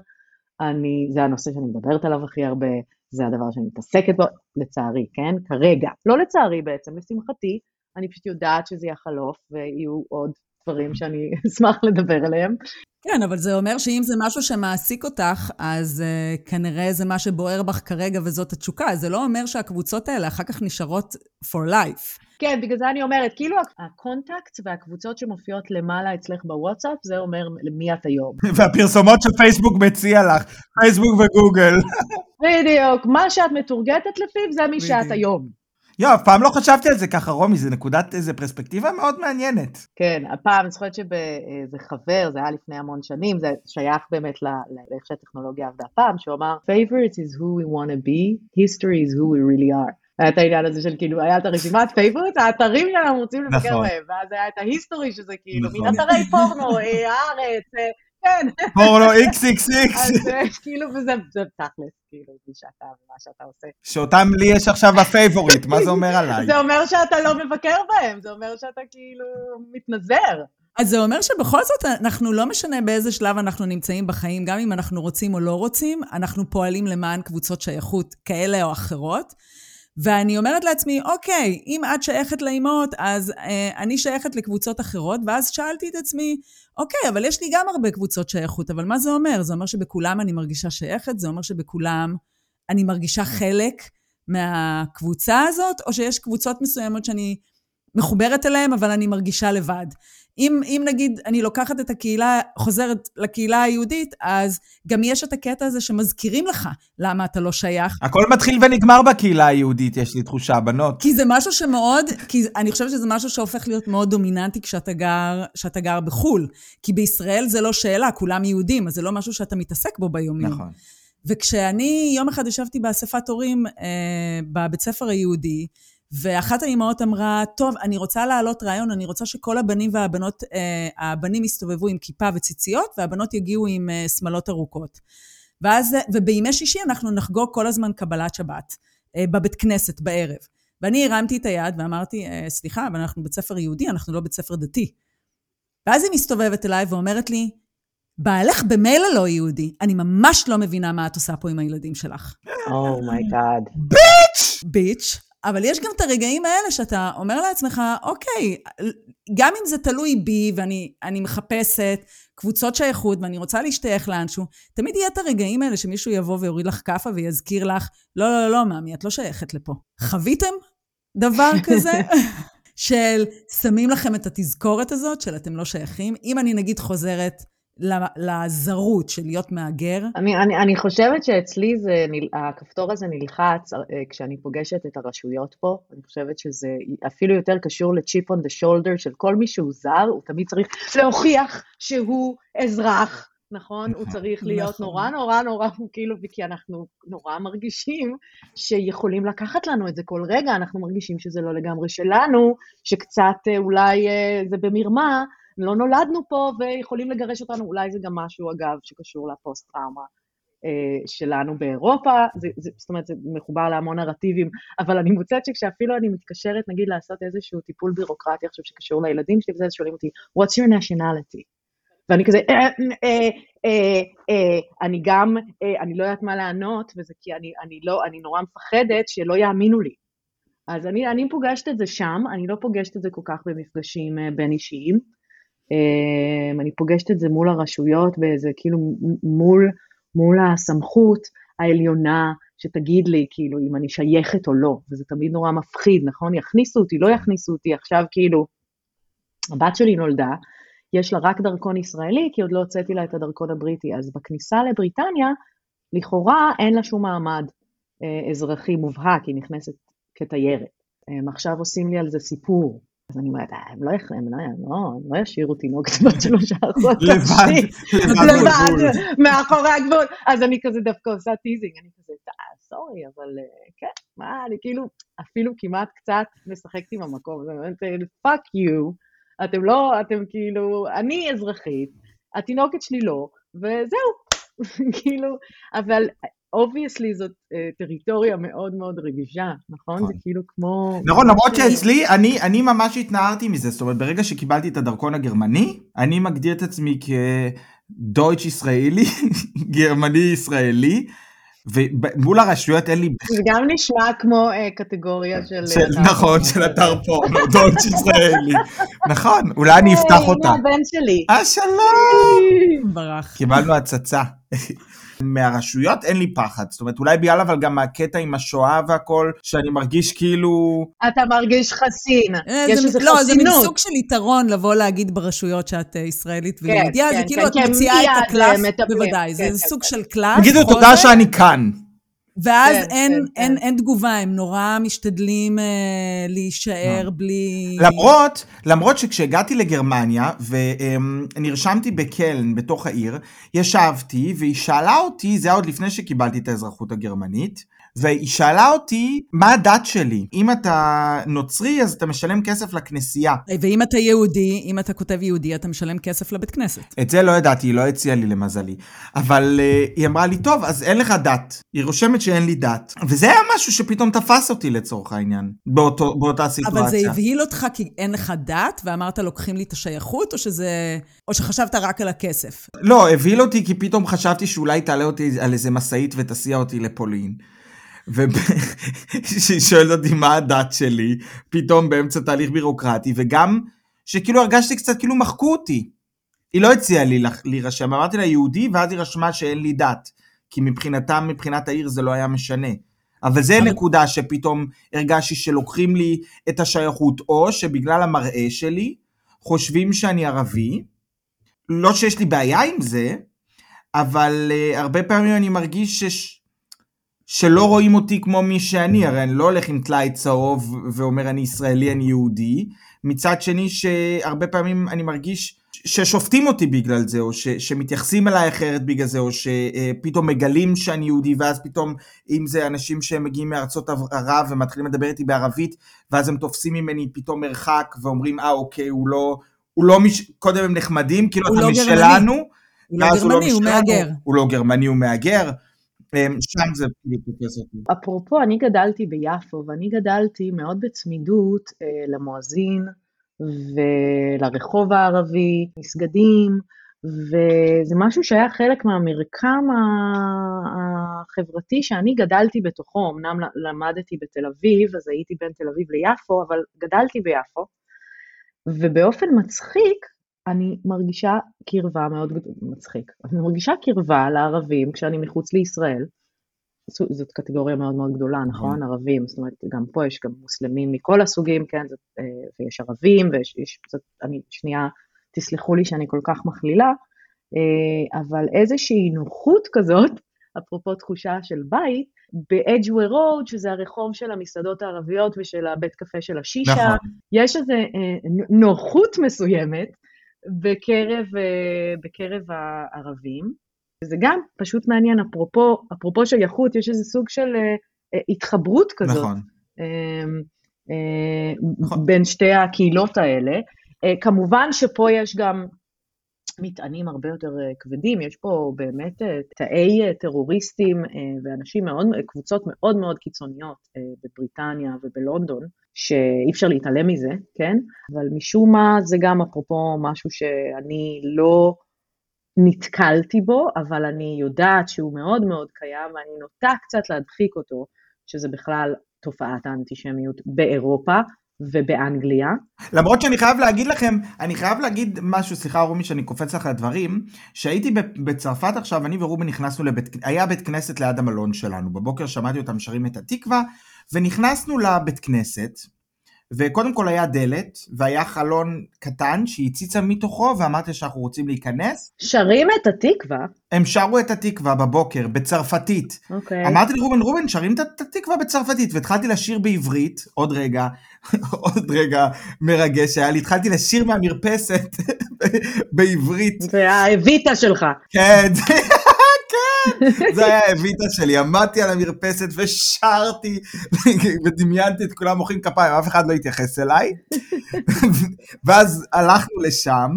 אני, זה הנושא שאני מדברת עליו הכי הרבה, זה הדבר שאני מתעסקת בו, לצערי, כן? כרגע. לא לצערי בעצם, לשמחתי, אני פשוט יודעת שזה יחלוף ויהיו עוד דברים שאני אשמח לדבר עליהם. כן, אבל זה אומר שאם זה משהו שמעסיק אותך, אז uh, כנראה זה מה שבוער בך כרגע וזאת התשוקה. זה לא אומר שהקבוצות האלה אחר כך נשארות for life. כן, בגלל זה אני אומרת, כאילו ה contact והקבוצות שמופיעות למעלה אצלך בוואטסאפ, זה אומר למי את היום. והפרסומות של פייסבוק מציע לך, פייסבוק וגוגל. בדיוק, מה שאת מתורגטת לפיו זה מי שאת היום. יואו, אף פעם לא חשבתי על זה ככה, רומי, זה נקודת, איזה פרספקטיבה מאוד מעניינת. כן, הפעם, אני זוכרת שבאיזה חבר, זה היה לפני המון שנים, זה שייך באמת לאיך שהטכנולוגיה עבדה פעם, שהוא אמר, favorites is who we want to be, history is who we really are. היה את העניין הזה של כאילו, היה את הרשימת פייבורט, האתרים שאנחנו רוצים לבקר נכון. בהם, ואז היה את ההיסטורי, שזה כאילו, נכון. מין אתרי פורנו, אה, הארץ, אה, כן. פורנו XXX. אז אה, כאילו, וזה תכלס, כאילו, מי שאתה ומה שאתה עושה. שאותם לי יש עכשיו ב favorite, מה זה אומר עליי? זה אומר שאתה לא מבקר בהם, זה אומר שאתה כאילו מתנזר. אז זה אומר שבכל זאת, אנחנו לא משנה באיזה שלב אנחנו נמצאים בחיים, גם אם אנחנו רוצים או לא רוצים, אנחנו פועלים למען קבוצות שייכות כאלה או אחרות. ואני אומרת לעצמי, אוקיי, אם את שייכת לאימהות, אז אה, אני שייכת לקבוצות אחרות, ואז שאלתי את עצמי, אוקיי, אבל יש לי גם הרבה קבוצות שייכות, אבל מה זה אומר? זה אומר שבכולם אני מרגישה שייכת? זה אומר שבכולם אני מרגישה חלק מהקבוצה הזאת, או שיש קבוצות מסוימות שאני מחוברת אליהן, אבל אני מרגישה לבד. אם, אם נגיד אני לוקחת את הקהילה, חוזרת לקהילה היהודית, אז גם יש את הקטע הזה שמזכירים לך למה אתה לא שייך. הכל מתחיל ונגמר בקהילה היהודית, יש לי תחושה, בנות. כי זה משהו שמאוד, כי אני חושבת שזה משהו שהופך להיות מאוד דומיננטי כשאתה גר, כשאתה גר בחו"ל. כי בישראל זה לא שאלה, כולם יהודים, אז זה לא משהו שאתה מתעסק בו ביום-יום. נכון. וכשאני יום אחד ישבתי באספת הורים אה, בבית ספר היהודי, ואחת האימהות אמרה, טוב, אני רוצה להעלות רעיון, אני רוצה שכל הבנים והבנות, אה, הבנים יסתובבו עם כיפה וציציות, והבנות יגיעו עם אה, שמלות ארוכות. ואז, ובימי שישי אנחנו נחגוג כל הזמן קבלת שבת, אה, בבית כנסת, בערב. ואני הרמתי את היד ואמרתי, אה, סליחה, אבל אנחנו בית ספר יהודי, אנחנו לא בית ספר דתי. ואז היא מסתובבת אליי ואומרת לי, בעלך במילא לא יהודי, אני ממש לא מבינה מה את עושה פה עם הילדים שלך. Oh my God. Bitch! Bitch, אבל יש גם את הרגעים האלה שאתה אומר לעצמך, אוקיי, גם אם זה תלוי בי ואני מחפשת קבוצות שייכות ואני רוצה להשתייך לאנשהו, תמיד יהיה את הרגעים האלה שמישהו יבוא ויוריד לך כאפה ויזכיר לך, לא, לא, לא, לא, מאמי, את לא שייכת לפה. חוויתם דבר כזה? של שמים לכם את התזכורת הזאת של אתם לא שייכים? אם אני נגיד חוזרת לזרות של להיות מהגר? אני, אני, אני חושבת שאצלי זה, הכפתור הזה נלחץ אה, כשאני פוגשת את הרשויות פה. אני חושבת שזה אפילו יותר קשור לצ'יפ און דה שולדר של כל מי שהוא זר, הוא תמיד צריך להוכיח שהוא אזרח. נכון? הוא צריך להיות נכון. נורא נורא נורא, כאילו, כי אנחנו נורא מרגישים שיכולים לקחת לנו את זה כל רגע, אנחנו מרגישים שזה לא לגמרי שלנו, שקצת אה, אולי אה, זה במרמה, לא נולדנו פה ויכולים לגרש אותנו, אולי זה גם משהו, אגב, שקשור לפוסט-טראומה אה, שלנו באירופה, זה, זה, זאת אומרת, זה מחובר להמון נרטיבים, אבל אני מוצאת שכשאפילו אני מתקשרת, נגיד, לעשות איזשהו טיפול בירוקרטי עכשיו שקשור לילדים שלי, וזה שואלים אותי, what's your nationality? ואני כזה, אה, אה, אה, אני גם, אני לא יודעת מה לענות, וזה כי אני, לא, אני נורא מפחדת שלא יאמינו לי. אז אני, פוגשת את זה שם, אני לא פוגשת את זה כל כך במפגשים בין אישיים. אה, אני פוגשת את זה מול הרשויות, באיזה, כאילו, מול, מול הסמכות העליונה, שתגיד לי, כאילו, אם אני שייכת או לא, וזה תמיד נורא מפחיד, נכון? יכניסו אותי, לא יכניסו אותי, עכשיו כאילו, הבת שלי נולדה, יש לה רק דרכון ישראלי, כי עוד לא הוצאתי לה את הדרכון הבריטי. אז בכניסה לבריטניה, לכאורה אין לה שום מעמד אה, אזרחי מובהק, היא נכנסת כתיירת. הם עכשיו עושים לי על זה סיפור. אז אני אומרת, "אה, הם לא הם לא, הם לא, הם לא ישאירו תינוקת בת שלושה חודשים. לבד. מאחורי הגבול. אז אני כזה דווקא עושה teasing, אני כזה, "אה, sorry, אבל כן, מה, אני כאילו, אפילו כמעט קצת משחקת עם המקום, הזה, אני אומרת, fuck you, אתם לא, אתם כאילו, אני אזרחית, התינוקת שלי לא, וזהו, כאילו, אבל obviously זאת אה, טריטוריה מאוד מאוד רגישה, נכון? נכון. זה כאילו כמו... נכון, למרות שאצלי, אני, אני ממש התנערתי מזה, זאת אומרת, ברגע שקיבלתי את הדרכון הגרמני, אני מגדיר את עצמי כדויטש ישראלי, גרמני ישראלי, ומול הרשויות אין לי... זה גם נשמע כמו אה, קטגוריה של... אתר נכון. של אתר פורנו, דויטש ישראלי. נכון, אולי אני אפתח אותה. הנה הבן שלי. אה, שלום! ברח. קיבלנו הצצה. מהרשויות אין לי פחד, זאת אומרת אולי בגלל אבל גם הקטע עם השואה והכל, שאני מרגיש כאילו... אתה מרגיש חסין, אה, יש זה- איזו לא, זה מין חסינות. סוג של יתרון לבוא להגיד ברשויות שאת אה, ישראלית כן, ויהודייה, זה כן, כאילו כן, את כן, מוציאה מיד, את הקלף, אה, מטפלים, בוודאי, כן, זה כן, סוג כן. של קלף, תגידו תודה שאני כאן. ואז כן, אין, כן, אין, כן. אין תגובה, הם נורא משתדלים אה, להישאר בלי... למרות, למרות שכשהגעתי לגרמניה ונרשמתי בקלן בתוך העיר, ישבתי והיא שאלה אותי, זה היה עוד לפני שקיבלתי את האזרחות הגרמנית, והיא שאלה אותי, מה הדת שלי? אם אתה נוצרי, אז אתה משלם כסף לכנסייה. ואם אתה יהודי, אם אתה כותב יהודי, אתה משלם כסף לבית כנסת. את זה לא ידעתי, היא לא הציעה לי למזלי. אבל uh, היא אמרה לי, טוב, אז אין לך דת. היא רושמת שאין לי דת. וזה היה משהו שפתאום תפס אותי לצורך העניין, באותו, באותה סיטואציה. אבל זה הבהיל אותך כי אין לך דת, ואמרת, לוקחים לי את השייכות, או שזה... או שחשבת רק על הכסף? לא, הבהיל אותי כי פתאום חשבתי שאולי תעלה אותי על איזה משאית ותסיע אותי לפולין. וכשהיא שואלת אותי מה הדת שלי, פתאום באמצע תהליך בירוקרטי, וגם שכאילו הרגשתי קצת כאילו מחקו אותי. היא לא הציעה לי להירשם, אמרתי לה יהודי, ואז היא רשמה שאין לי דת. כי מבחינתם, מבחינת העיר זה לא היה משנה. אבל זה. נקודה שפתאום הרגשתי שלוקחים לי את השייכות, או שבגלל המראה שלי, חושבים שאני ערבי. לא שיש לי בעיה עם זה, אבל uh, הרבה פעמים אני מרגיש ש... שלא רואים אותי כמו מי שאני, הרי אני לא הולך עם טלאי צהוב ואומר אני ישראלי, אני יהודי. מצד שני שהרבה פעמים אני מרגיש ששופטים אותי בגלל זה, או ש, שמתייחסים אליי אחרת בגלל זה, או שפתאום מגלים שאני יהודי, ואז פתאום, אם זה אנשים שמגיעים מארצות ערב ומתחילים לדבר איתי בערבית, ואז הם תופסים ממני פתאום מרחק ואומרים, אה, אוקיי, הוא לא, הוא לא מש... קודם הם נחמדים, כאילו אתה לא משלנו, הוא לא גרמני, הוא מהגר. הוא לא גרמני, הוא מהגר. אמ, שם זה תופס אותי. אפרופו, אני גדלתי ביפו, ואני גדלתי מאוד בצמידות אה, למואזין ולרחוב הערבי, מסגדים, וזה משהו שהיה חלק מהמרקם החברתי שאני גדלתי בתוכו. אמנם למדתי בתל אביב, אז הייתי בין תל אביב ליפו, אבל גדלתי ביפו. ובאופן מצחיק, אני מרגישה קרבה מאוד מצחיק. אני מרגישה קרבה לערבים כשאני מחוץ לישראל. זאת קטגוריה מאוד מאוד גדולה, נכון? ערבים, זאת אומרת, גם פה יש גם מוסלמים מכל הסוגים, כן? זאת, אה, ויש ערבים, ויש, יש, זאת, אני שנייה, תסלחו לי שאני כל כך מכלילה, אה, אבל איזושהי נוחות כזאת, אפרופו תחושה של בית, ב-Edgeway Road, שזה הרחוב של המסעדות הערביות ושל הבית קפה של השישה, נכון. יש איזו אה, נוחות מסוימת בקרב, אה, בקרב הערבים. וזה גם פשוט מעניין, אפרופו, אפרופו שייכות, יש איזה סוג של אה, התחברות כזאת. נכון. נכון. בין שתי הקהילות האלה. כמובן שפה יש גם מטענים הרבה יותר כבדים, יש פה באמת תאי טרוריסטים ואנשים מאוד, קבוצות מאוד מאוד קיצוניות בבריטניה ובלונדון, שאי אפשר להתעלם מזה, כן? אבל משום מה זה גם אפרופו משהו שאני לא נתקלתי בו, אבל אני יודעת שהוא מאוד מאוד קיים ואני נוטה קצת להדחיק אותו, שזה בכלל תופעת האנטישמיות באירופה, ובאנגליה. למרות שאני חייב להגיד לכם, אני חייב להגיד משהו, סליחה רומי שאני קופץ לך לדברים, שהייתי בצרפת עכשיו, אני ורובי נכנסנו לבית, היה בית כנסת ליד המלון שלנו, בבוקר שמעתי אותם שרים את התקווה, ונכנסנו לבית כנסת, וקודם כל היה דלת, והיה חלון קטן שהיא הציצה מתוכו, ואמרתי שאנחנו רוצים להיכנס. שרים את התקווה? הם שרו את התקווה בבוקר, בצרפתית. אוקיי. אמרתי לרובן, רובן, שרים את התקווה בצרפתית, והתחלתי לשיר בעברית, עוד רגע, עוד רגע מרגש היה לי, התחלתי לשיר מהמרפסת בעברית. זה האביטה שלך. כן, זה היה האביטה שלי, עמדתי על המרפסת ושרתי ודמיינתי את כולם מוחאים כפיים, אף אחד לא התייחס אליי. ואז הלכנו לשם,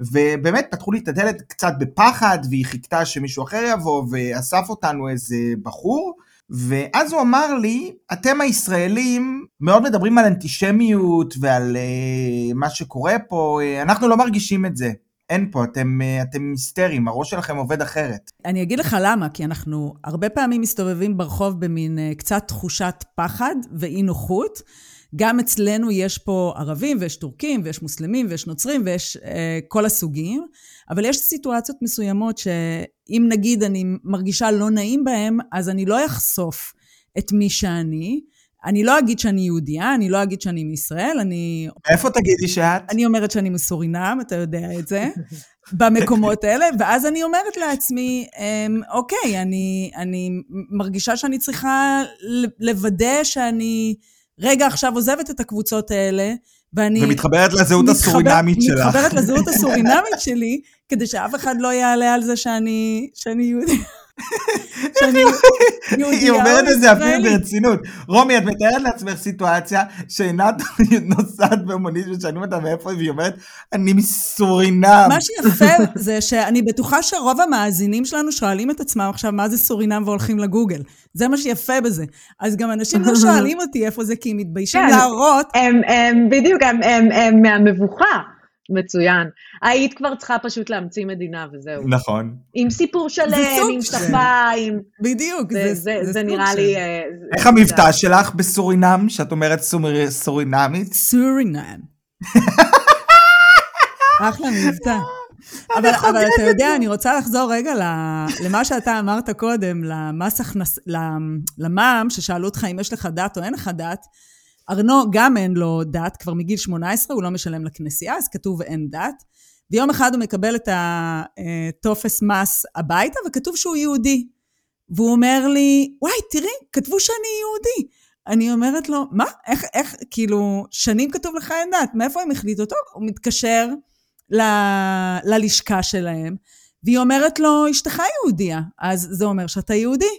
ובאמת פתחו לי את הדלת קצת בפחד, והיא חיכתה שמישהו אחר יבוא, ואסף אותנו איזה בחור. ואז הוא אמר לי, אתם הישראלים מאוד מדברים על אנטישמיות ועל uh, מה שקורה פה, uh, אנחנו לא מרגישים את זה. אין פה, אתם, אה, אתם היסטריים, הראש שלכם עובד אחרת. אני אגיד לך למה, כי אנחנו הרבה פעמים מסתובבים ברחוב במין uh, קצת תחושת פחד ואי נוחות. גם אצלנו יש פה ערבים ויש טורקים ויש מוסלמים ויש נוצרים ויש uh, כל הסוגים, אבל יש סיטואציות מסוימות שאם נגיד אני מרגישה לא נעים בהם, אז אני לא אחשוף את מי שאני. אני לא אגיד שאני יהודייה, אני לא אגיד שאני מישראל, אני... איפה תגידי שאת? אני אומרת שאני מסורינם, אתה יודע את זה, במקומות האלה, ואז אני אומרת לעצמי, אמ, אוקיי, אני, אני מרגישה שאני צריכה לוודא שאני רגע עכשיו עוזבת את הקבוצות האלה, ואני... ומתחברת לזהות מתחבר, הסורינמית שלך. מתחברת לזהות הסורינמית שלי, כדי שאף אחד לא יעלה על זה שאני, שאני יהודית. היא אומרת או את זה אפילו. ברצינות. רומי, את מתארת לעצמך סיטואציה שעינת נוסעת במונית ושואלים אותה מאיפה היא, והיא אומרת, אני מסורינם. מה שיפה זה שאני בטוחה שרוב המאזינים שלנו שואלים את עצמם עכשיו מה זה סורינם והולכים לגוגל. זה מה שיפה בזה. אז גם אנשים לא שואלים אותי איפה זה, כי הם מתביישים כן. להראות. בדיוק, הם מהמבוכה. מצוין. היית כבר צריכה פשוט להמציא מדינה וזהו. נכון. עם סיפור שלם, עם שפה, עם... בדיוק, זה, זה, זה, סוג נראה של- לי... אה, זה- איך המבטא שלך בסורינם, שאת אומרת סומר- סורינמית? סורינם. אחלה מבטא. אבל, אבל אתה יודע, אני רוצה לחזור רגע ל- למה שאתה אמרת קודם, למס הכנס... למ- למע"מ, ששאלו אותך אם יש לך דת או אין לך דת. ארנו גם אין לו דת, כבר מגיל 18 הוא לא משלם לכנסייה, אז כתוב אין דת. ויום אחד הוא מקבל את הטופס מס הביתה, וכתוב שהוא יהודי. והוא אומר לי, וואי, תראי, כתבו שאני יהודי. אני אומרת לו, מה? איך, איך, כאילו, שנים כתוב לך אין דת, מאיפה הם החליטו? טוב, הוא מתקשר ל, ללשכה שלהם, והיא אומרת לו, אשתך יהודייה, אז זה אומר שאתה יהודי.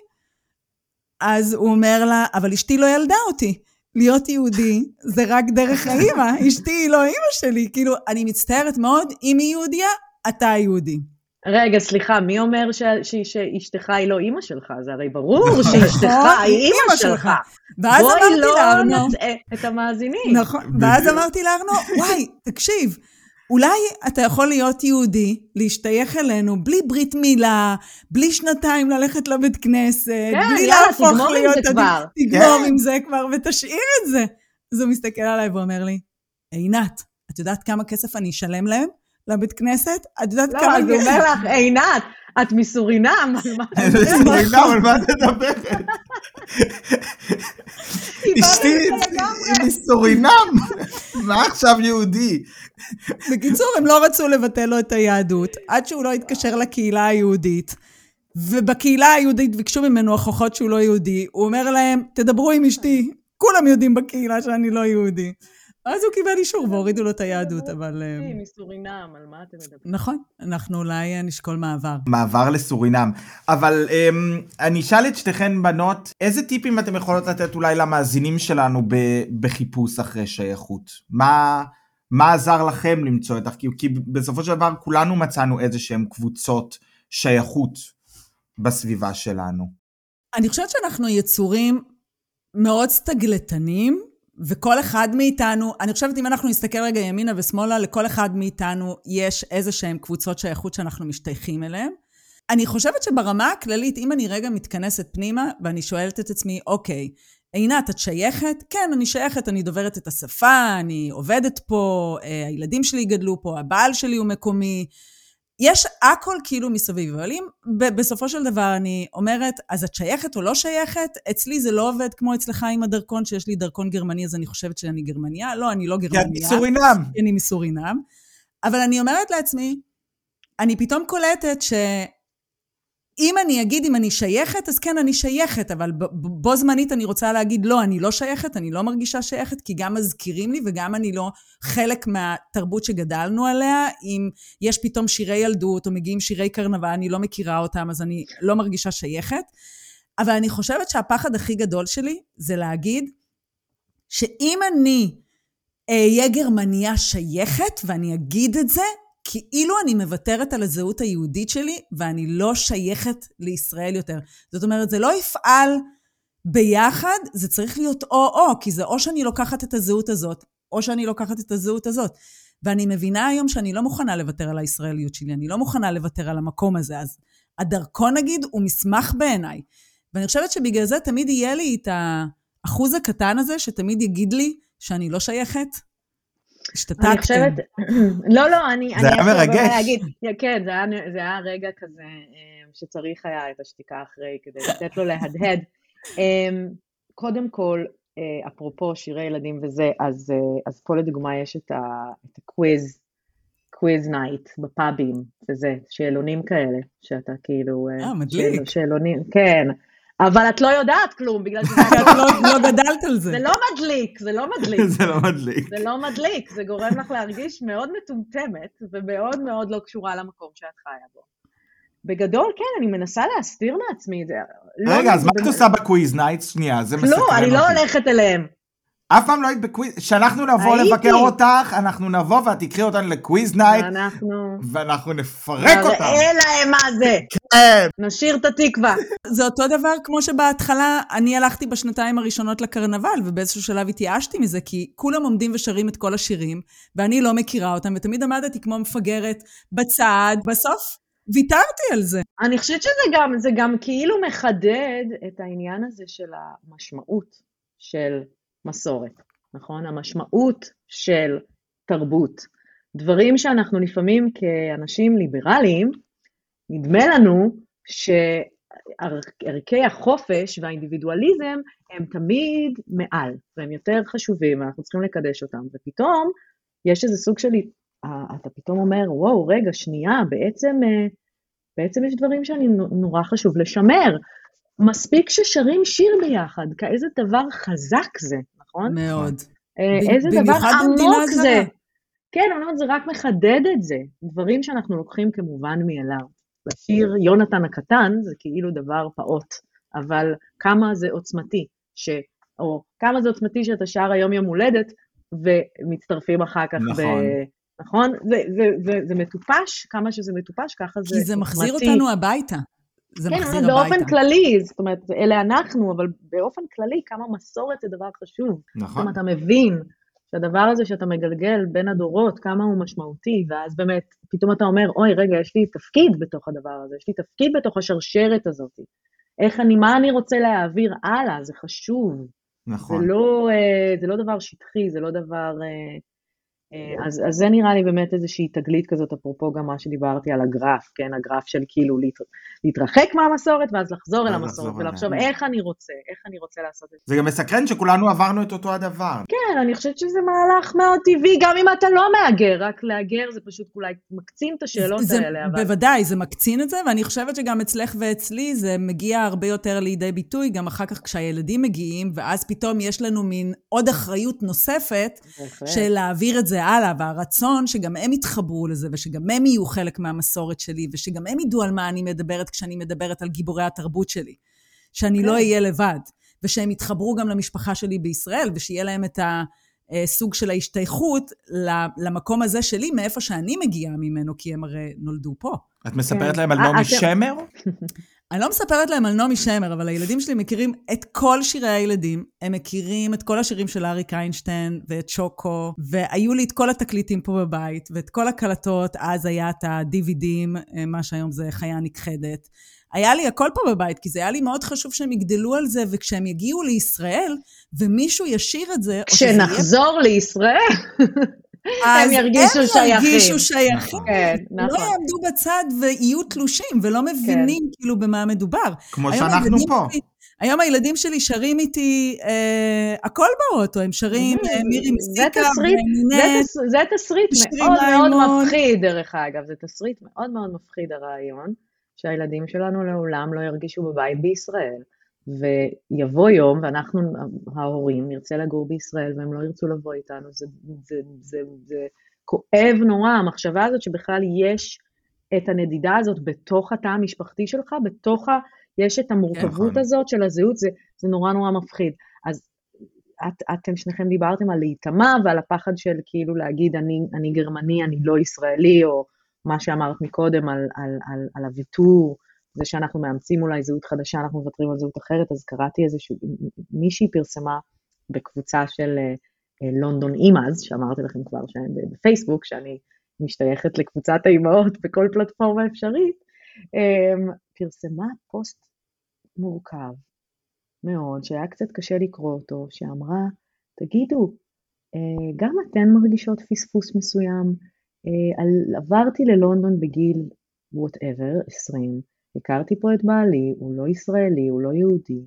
אז הוא אומר לה, אבל אשתי לא ילדה אותי. להיות יהודי זה רק דרך האימא, אשתי היא לא אימא שלי. כאילו, אני מצטערת מאוד, אם היא יהודייה, אתה יהודי. רגע, סליחה, מי אומר ש- ש- שאשתך היא לא אימא שלך? זה הרי ברור שאשתך נכון, היא אימא שלך. ואז בואי אמרתי לא לארנו, נטעה את המאזינים. נכון, ואז אמרתי לארנו, וואי, תקשיב, אולי אתה יכול להיות יהודי, להשתייך אלינו, בלי ברית מילה, בלי שנתיים ללכת לבית כנסת, כן, בלי יאללה, להפוך תגמור עם להיות... זה כבר. תגמור כן. עם זה כבר ותשאיר את זה. אז הוא מסתכל עליי ואומר לי, עינת, את יודעת כמה כסף אני אשלם להם לבית כנסת? את יודעת לא, כמה... אז הוא אומר לך, עינת, את מסורינם, על מה את סורינם, על מה את מדברת? אשתי. היא מסורינם. מה עכשיו יהודי? בקיצור, הם לא רצו לבטל לו את היהדות, עד שהוא לא התקשר לקהילה היהודית. ובקהילה היהודית ביקשו ממנו הוכחות שהוא לא יהודי. הוא אומר להם, תדברו עם אשתי, כולם יודעים בקהילה שאני לא יהודי. אז הוא קיבל אישור והורידו לו את היהדות, אבל... אה, מסורינם, על מה אתם מדברים? נכון, אנחנו אולי אה, נשקול מעבר. מעבר לסורינם. אבל um, אני אשאל את שתיכן בנות, איזה טיפים אתם יכולות לתת אולי למאזינים שלנו בחיפוש אחרי שייכות? מה, מה עזר לכם למצוא את כי, כי בסופו של דבר כולנו מצאנו איזה שהן קבוצות שייכות בסביבה שלנו. אני חושבת שאנחנו יצורים מאוד סטגלטנים, וכל אחד מאיתנו, אני חושבת אם אנחנו נסתכל רגע ימינה ושמאלה, לכל אחד מאיתנו יש איזה שהן קבוצות שייכות שאנחנו משתייכים אליהן. אני חושבת שברמה הכללית, אם אני רגע מתכנסת פנימה ואני שואלת את עצמי, אוקיי, עינת, את שייכת? כן, אני שייכת, אני דוברת את השפה, אני עובדת פה, אה, הילדים שלי גדלו פה, הבעל שלי הוא מקומי. יש הכל כאילו מסביב, אבל אם בסופו של דבר אני אומרת, אז את שייכת או לא שייכת? אצלי זה לא עובד כמו אצלך עם הדרכון, שיש לי דרכון גרמני, אז אני חושבת שאני גרמניה. לא, אני לא כי את גרמניה. מסורינם. אני מסורינם. אבל אני אומרת לעצמי, אני פתאום קולטת שאם אני אגיד אם אני שייכת, אז כן, אני שייכת, אבל בו זמנית אני רוצה להגיד, לא, אני לא שייכת, אני לא מרגישה שייכת, כי גם מזכירים לי וגם אני לא חלק מהתרבות שגדלנו עליה. אם יש פתאום שירי ילדות או מגיעים שירי קרנבל, אני לא מכירה אותם, אז אני לא מרגישה שייכת. אבל אני חושבת שהפחד הכי גדול שלי זה להגיד שאם אני אהיה גרמניה שייכת, ואני אגיד את זה, כאילו אני מוותרת על הזהות היהודית שלי, ואני לא שייכת לישראל יותר. זאת אומרת, זה לא יפעל ביחד, זה צריך להיות או-או, כי זה או שאני לוקחת את הזהות הזאת, או שאני לוקחת את הזהות הזאת. ואני מבינה היום שאני לא מוכנה לוותר על הישראליות שלי, אני לא מוכנה לוותר על המקום הזה. אז הדרכון, נגיד, הוא מסמך בעיניי. ואני חושבת שבגלל זה תמיד יהיה לי את האחוז הקטן הזה, שתמיד יגיד לי שאני לא שייכת. השתתקתם. אני חושבת, לא, לא, אני... זה אני היה מרגש. להגיד, כן, זה היה, זה היה רגע כזה אה, שצריך היה את השתיקה אחרי כדי לתת לו להדהד. אה, קודם כל, אה, אפרופו שירי ילדים וזה, אז, אה, אז פה לדוגמה יש את, ה quiz, quiz night בפאבים, וזה, שאלונים כאלה, שאתה כאילו... אה, מדליק. שאל, שאלונים, כן. אבל את לא יודעת כלום, בגלל שזה את לא, לא גדלת על זה. זה לא מדליק, זה לא מדליק. זה לא מדליק. זה לא מדליק, זה גורם לך להרגיש מאוד מטומטמת ומאוד מאוד לא קשורה למקום שאת חיה בו. בגדול, כן, אני מנסה להסתיר מעצמי את זה. לא, רגע, אז מה את עושה ב quiz nights? שנייה, זה מסקרן לא, אותי. אני לא הולכת אליהם. אף פעם לא היית ב quiz... כשאנחנו נבוא הייתי. לבקר אותך, אנחנו נבוא ואת תקחי אותנו ל quiz night, ואנחנו ואנחנו נפרק אותם. נראה להם מה זה. כן. נשאיר את התקווה. זה אותו דבר כמו שבהתחלה אני הלכתי בשנתיים הראשונות לקרנבל, ובאיזשהו שלב התייאשתי מזה, כי כולם עומדים ושרים את כל השירים, ואני לא מכירה אותם, ותמיד עמדתי כמו מפגרת בצד. בסוף ויתרתי על זה. אני חושבת שזה גם, זה גם כאילו מחדד את העניין הזה של המשמעות של מסורת, נכון? המשמעות של תרבות. דברים שאנחנו לפעמים כאנשים ליברליים, נדמה לנו שערכי החופש והאינדיבידואליזם הם תמיד מעל, והם יותר חשובים, ואנחנו צריכים לקדש אותם. ופתאום יש איזה סוג של, אתה פתאום אומר, וואו, רגע, שנייה, בעצם, בעצם יש דברים שאני נו- נורא חשוב לשמר. מספיק ששרים שיר ביחד, כאיזה דבר חזק זה, נכון? מאוד. אה, איזה דבר עמוק. זה. כן, אני אומרת, זה רק מחדד את זה. דברים שאנחנו לוקחים כמובן מאליו. לשיר יונתן הקטן זה כאילו דבר פעוט, אבל כמה זה עוצמתי, ש... או כמה זה עוצמתי שאתה שר היום יום הולדת, ומצטרפים אחר כך נכון. ב... נכון? זה, זה, זה, זה מטופש, כמה שזה מטופש, ככה זה כי זה מחזיר עוצמתי. אותנו הביתה. זה כן, מחזיר אבל באופן הביתה. כללי, זאת אומרת, אלה אנחנו, אבל באופן כללי, כמה מסורת זה דבר חשוב. זאת נכון. אומרת, אתה מבין שהדבר הזה שאתה מגלגל בין הדורות, כמה הוא משמעותי, ואז באמת, פתאום אתה אומר, אוי, רגע, יש לי תפקיד בתוך הדבר הזה, יש לי תפקיד בתוך השרשרת הזאת. איך אני, מה אני רוצה להעביר הלאה, זה חשוב. זה נכון. לא, אה, זה לא דבר שטחי, זה לא דבר... אה, אז, אז זה נראה לי באמת איזושהי תגלית כזאת, אפרופו גם מה שדיברתי על הגרף, כן, הגרף של כאילו להת, להתרחק מהמסורת ואז לחזור אל המסורת. ולחשוב איך אני רוצה, איך אני רוצה לעשות את זה. זה גם מסקרן שכולנו עברנו את אותו הדבר. כן, אני חושבת שזה מהלך מאוד טבעי, גם אם אתה לא מהגר, רק להגר זה פשוט אולי מקצין את השאלות זה, האלה, אבל... בוודאי, זה מקצין את זה, ואני חושבת שגם אצלך ואצלי זה מגיע הרבה יותר לידי ביטוי, גם אחר כך כשהילדים מגיעים, ואז פתאום יש לנו מין עוד אחריות נוספת בהחלט. של להעביר את זה הלאה, והרצון שגם הם יתחברו לזה, ושגם הם יהיו חלק מהמסורת שלי, ושגם הם ידעו על מה אני מדברת כשאני מדברת על גיבורי התרבות שלי. שאני כן. לא אהיה לבד, ושהם יתחברו גם למשפחה שלי בישראל, ושיהיה להם את הסוג של ההשתייכות ל- למקום הזה שלי, מאיפה שאני מגיעה ממנו, כי הם הרי נולדו פה. את מספרת כן. להם על אה, נעמי אתם- שמר? אני לא מספרת להם על נעמי שמר, אבל הילדים שלי מכירים את כל שירי הילדים. הם מכירים את כל השירים של אריק איינשטיין ואת שוקו, והיו לי את כל התקליטים פה בבית, ואת כל הקלטות, אז היה את ה-DVDים, מה שהיום זה חיה נכחדת. היה לי הכל פה בבית, כי זה היה לי מאוד חשוב שהם יגדלו על זה, וכשהם יגיעו לישראל, ומישהו ישיר את זה, או שזה כשנחזור לישראל, אז ירגישו הם שייכים. ירגישו שייכים. כן, לא נכון. יעמדו בצד ויהיו תלושים, ולא מבינים כאילו במה מדבר. כמו שאנחנו הילדים פה. שלי- היום הילדים שלי שרים איתי אה, הכל באוטו, הם שרים אה, מירי מסיקה תסריט, זה זה תסריט מאוד מאוד. מפחיד, דרך אגב, זה תסריט מאוד מאוד מפחיד הרעיון, שהילדים שלנו לעולם לא ירגישו בבית בישראל, ויבוא יום ואנחנו, ההורים, נרצה לגור בישראל והם לא ירצו לבוא איתנו, זה, זה, זה, זה כואב נורא, המחשבה הזאת שבכלל יש את הנדידה הזאת בתוך התא המשפחתי שלך, בתוך ה... יש את המורכבות נכון. הזאת של הזהות, זה, זה נורא נורא מפחיד. אז את, אתם שניכם דיברתם על להיטמע ועל הפחד של כאילו להגיד אני, אני גרמני, אני לא ישראלי, או מה שאמרת מקודם על, על, על, על הוויתור, זה שאנחנו מאמצים אולי זהות חדשה, אנחנו מוותרים על זהות אחרת, אז קראתי איזשהו, מישהי פרסמה בקבוצה של אה, אה, לונדון אימאז, שאמרתי לכם כבר שהם בפייסבוק, שאני משתייכת לקבוצת האימהות בכל פלטפורמה אפשרית, אה, פרסמה פוסט מורכב מאוד, שהיה קצת קשה לקרוא אותו, שאמרה, תגידו, אה, גם אתן מרגישות פספוס מסוים? עברתי ללונדון בגיל whatever, 20, הכרתי פה את בעלי, הוא לא ישראלי, הוא לא יהודי,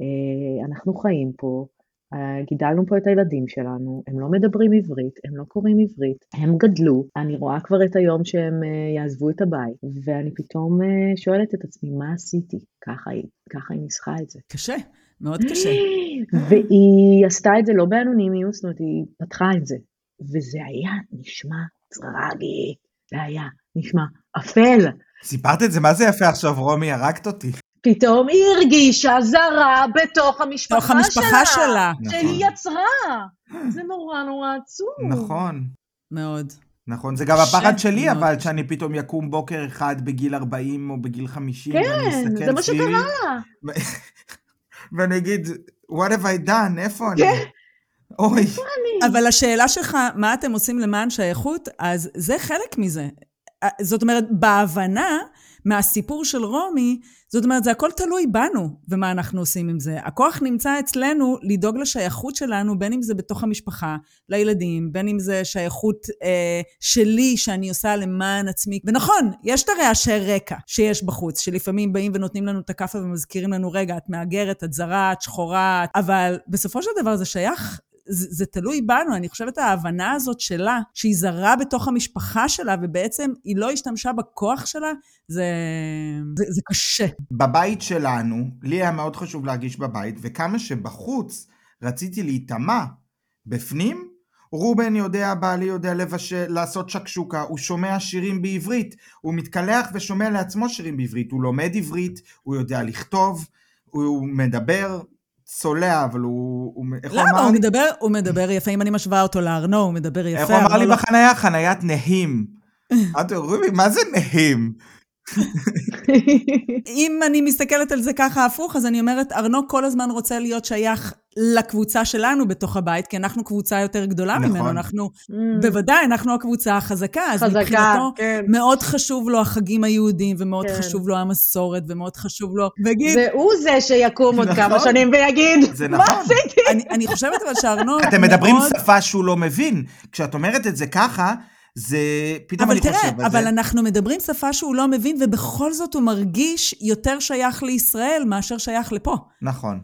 אה, אנחנו חיים פה, אה, גידלנו פה את הילדים שלנו, הם לא מדברים עברית, הם לא קוראים עברית, הם גדלו, אני רואה כבר את היום שהם אה, יעזבו את הבית, ואני פתאום שואלת את עצמי, מה עשיתי? ככה היא, ככה היא ניסחה את זה. קשה, מאוד קשה. והיא עשתה את זה לא באנונימיות, זאת אומרת, היא פתחה את זה. וזה היה נשמע טרגי. זה היה נשמע אפל. סיפרת את זה, מה זה יפה עכשיו, רומי? הרגת אותי. פתאום היא הרגישה זרה בתוך המשפחה, בתוך המשפחה שלה. שהיא יצרה. זה נורא נורא עצוב. נכון. מאוד. נכון, זה גם הפחד שלי, מאוד. אבל שאני פתאום יקום בוקר אחד בגיל 40 או בגיל 50, ואני כן, אסתכל זה מה סביבי, שקרה לה. ואני אגיד, what have I done? איפה אני? אוי. אבל השאלה שלך, מה אתם עושים למען שייכות, אז זה חלק מזה. זאת אומרת, בהבנה מהסיפור של רומי, זאת אומרת, זה הכל תלוי בנו ומה אנחנו עושים עם זה. הכוח נמצא אצלנו לדאוג לשייכות שלנו, בין אם זה בתוך המשפחה, לילדים, בין אם זה שייכות אה, שלי שאני עושה למען עצמי. ונכון, יש את הרעשי רקע שיש בחוץ, שלפעמים באים ונותנים לנו את הכאפה ומזכירים לנו, רגע, את מהגרת, את זרה, את שחורה, אבל בסופו של דבר זה שייך זה, זה תלוי בנו, אני חושבת ההבנה הזאת שלה, שהיא זרה בתוך המשפחה שלה, ובעצם היא לא השתמשה בכוח שלה, זה, זה, זה קשה. בבית שלנו, לי היה מאוד חשוב להרגיש בבית, וכמה שבחוץ רציתי להיטמע, בפנים, רובן יודע, בעלי יודע לבשל, לעשות שקשוקה, הוא שומע שירים בעברית, הוא מתקלח ושומע לעצמו שירים בעברית, הוא לומד עברית, הוא יודע לכתוב, הוא מדבר, צולע, אבל הוא... הוא למה? הוא לי? מדבר, הוא מדבר יפה, אם אני משווה אותו לארנו, הוא מדבר יפה. איך הוא אמר לי לא- בחנייה? חניית נהים. אמרתי רובי, מה זה נהים? אם אני מסתכלת על זה ככה הפוך, אז אני אומרת, ארנו כל הזמן רוצה להיות שייך לקבוצה שלנו בתוך הבית, כי אנחנו קבוצה יותר גדולה נכון. ממנו, אנחנו, בוודאי, אנחנו הקבוצה החזקה, אז חזקה, מבחינתו, כן. מאוד חשוב לו החגים היהודיים, ומאוד כן. חשוב לו המסורת, ומאוד חשוב לו, ויגיד, והוא זה שיקום עוד נכון. כמה שנים ויגיד, זה מה נכון. עשיתי? אני, אני חושבת אבל שארנו אתם מדברים מאוד... שפה שהוא לא מבין. כשאת אומרת את זה ככה, זה... פתאום אבל אני תראה, חושב על אבל זה. אנחנו מדברים שפה שהוא לא מבין, ובכל זאת הוא מרגיש יותר שייך לישראל מאשר שייך לפה. נכון.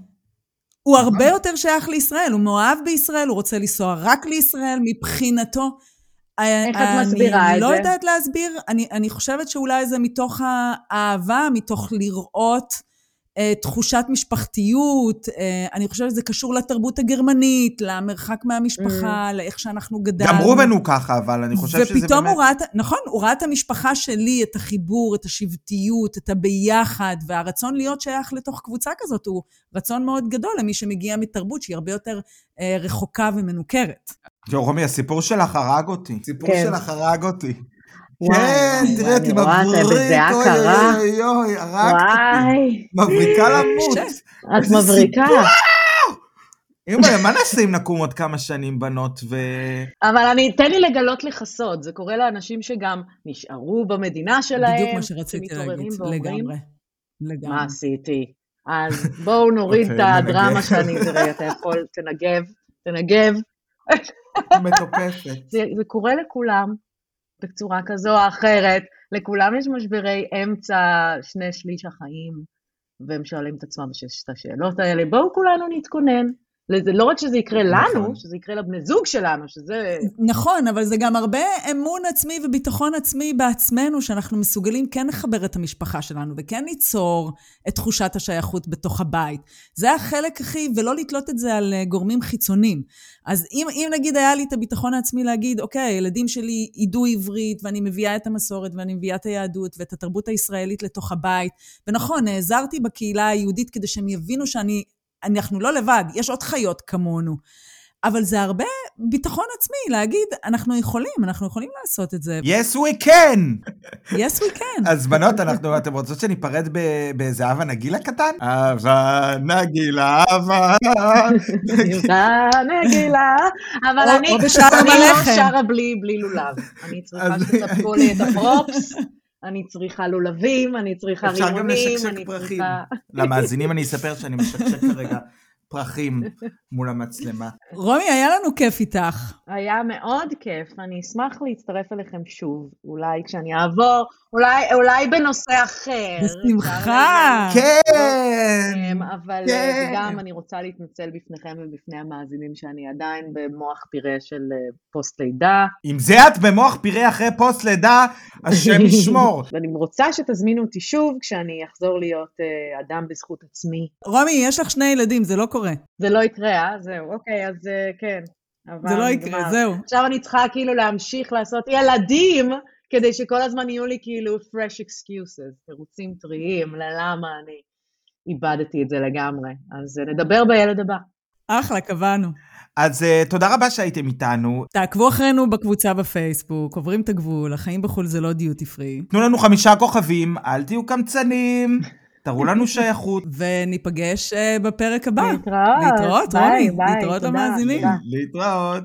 הוא נכון. הרבה יותר שייך לישראל, הוא מאוהב בישראל, הוא רוצה לנסוע רק לישראל, מבחינתו. איך את מסבירה אני את לא זה? יודעת להסביר, אני, אני חושבת שאולי זה מתוך האהבה, מתוך לראות אה, תחושת משפחתיות, אה, אני חושבת שזה קשור לתרבות הגרמנית, למרחק מהמשפחה, לאיך שאנחנו גדלנו. גם רובן הוא ככה, אבל אני חושב שזה באמת... ופתאום הוא ראה, את- נכון, הוא ראה את המשפחה שלי, את החיבור, את השבטיות, את הביחד, והרצון להיות שייך לתוך קבוצה כזאת הוא רצון מאוד גדול למי שמגיע מתרבות שהיא הרבה יותר אה, רחוקה ומנוכרת. רומי, הסיפור שלך הרג אותי. הסיפור כן. שלך הרג אותי. כן, תראה אותי את מבריק, אוי קרה. אוי אוי אוי, הרגת אותי. וואי, מבריקה למות. קשה. את מבריקה. אימא, מה נעשה אם נקום עוד כמה שנים, בנות, ו... אבל אני, תן לי לגלות לך סוד, זה קורה לאנשים שגם נשארו במדינה שלהם, בדיוק מה שרציתי להגיד, לגמרי. לגמרי. מה עשיתי? אז בואו נוריד את אוקיי, הדרמה מנגב. שאני, תראה, אתה יכול, תנגב, תנגב. מטופפת. זה, זה קורה לכולם בצורה כזו או אחרת, לכולם יש משברי אמצע שני שליש החיים, והם שואלים את עצמם את השאלות האלה. בואו כולנו נתכונן. לזה, לא רק שזה יקרה לנו, נכון. שזה יקרה לבני זוג שלנו, שזה... נכון, אבל זה גם הרבה אמון עצמי וביטחון עצמי בעצמנו, שאנחנו מסוגלים כן לחבר את המשפחה שלנו וכן ליצור את תחושת השייכות בתוך הבית. זה החלק הכי, ולא לתלות את זה על אה, גורמים חיצוניים. אז אם, אם נגיד היה לי את הביטחון העצמי להגיד, אוקיי, הילדים שלי ידעו עברית, ואני מביאה את המסורת, ואני מביאה את היהדות ואת התרבות הישראלית לתוך הבית, ונכון, נעזרתי בקהילה היהודית כדי שהם יבינו שאני, אנחנו לא לבד, יש עוד חיות כמונו. אבל זה הרבה ביטחון עצמי להגיד, אנחנו יכולים, אנחנו יכולים לעשות את זה. yes we can! yes we can. אז בנות, אנחנו, אתם רוצות שניפרד באיזה הווה נגילה קטן? הווה נגילה, הווה... נראה נגילה, אבל אני לא. שרה בלי בלי לולב. אני צריכה שתספקו לי את הפרופס, אני צריכה לולבים, אני צריכה אפשר גם רימונים, לשקשק אני פרחים. צריכה... למאזינים אני אספר שאני משקשק כרגע פרחים מול המצלמה. רומי, היה לנו כיף איתך. היה מאוד כיף, אני אשמח להצטרף אליכם שוב, אולי כשאני אעבור, אולי, אולי בנושא אחר. בשמחה. אפשר כן! אמ, אבל כן. אה, וגם אני רוצה להתנצל בפניכם ובפני המאזינים שאני עדיין במוח פירה של אה, פוסט לידה. אם זה את במוח פירה אחרי פוסט לידה, השם ישמור. ואני רוצה שתזמינו אותי שוב כשאני אחזור להיות אה, אדם בזכות עצמי. רומי, יש לך שני ילדים, זה לא קורה. זה לא יקרה, אה? זהו, אוקיי, אז אה, כן. אבל זה לא. יקרה, זהו. עכשיו אני צריכה כאילו להמשיך לעשות ילדים כדי שכל הזמן יהיו לי כאילו fresh excuses, תירוצים טריים ללמה אני איבדתי את זה לגמרי. אז אה, נדבר בילד הבא. אחלה, קבענו. אז uh, תודה רבה שהייתם איתנו. תעקבו אחרינו בקבוצה בפייסבוק, עוברים את הגבול, החיים בחו"ל זה לא דיוטי פרי. תנו לנו חמישה כוכבים, אל תהיו קמצנים, תראו לנו שייכות. וניפגש uh, בפרק הבא. להתראות. להתראות, רוני. להתראות למאזינים. להתראות.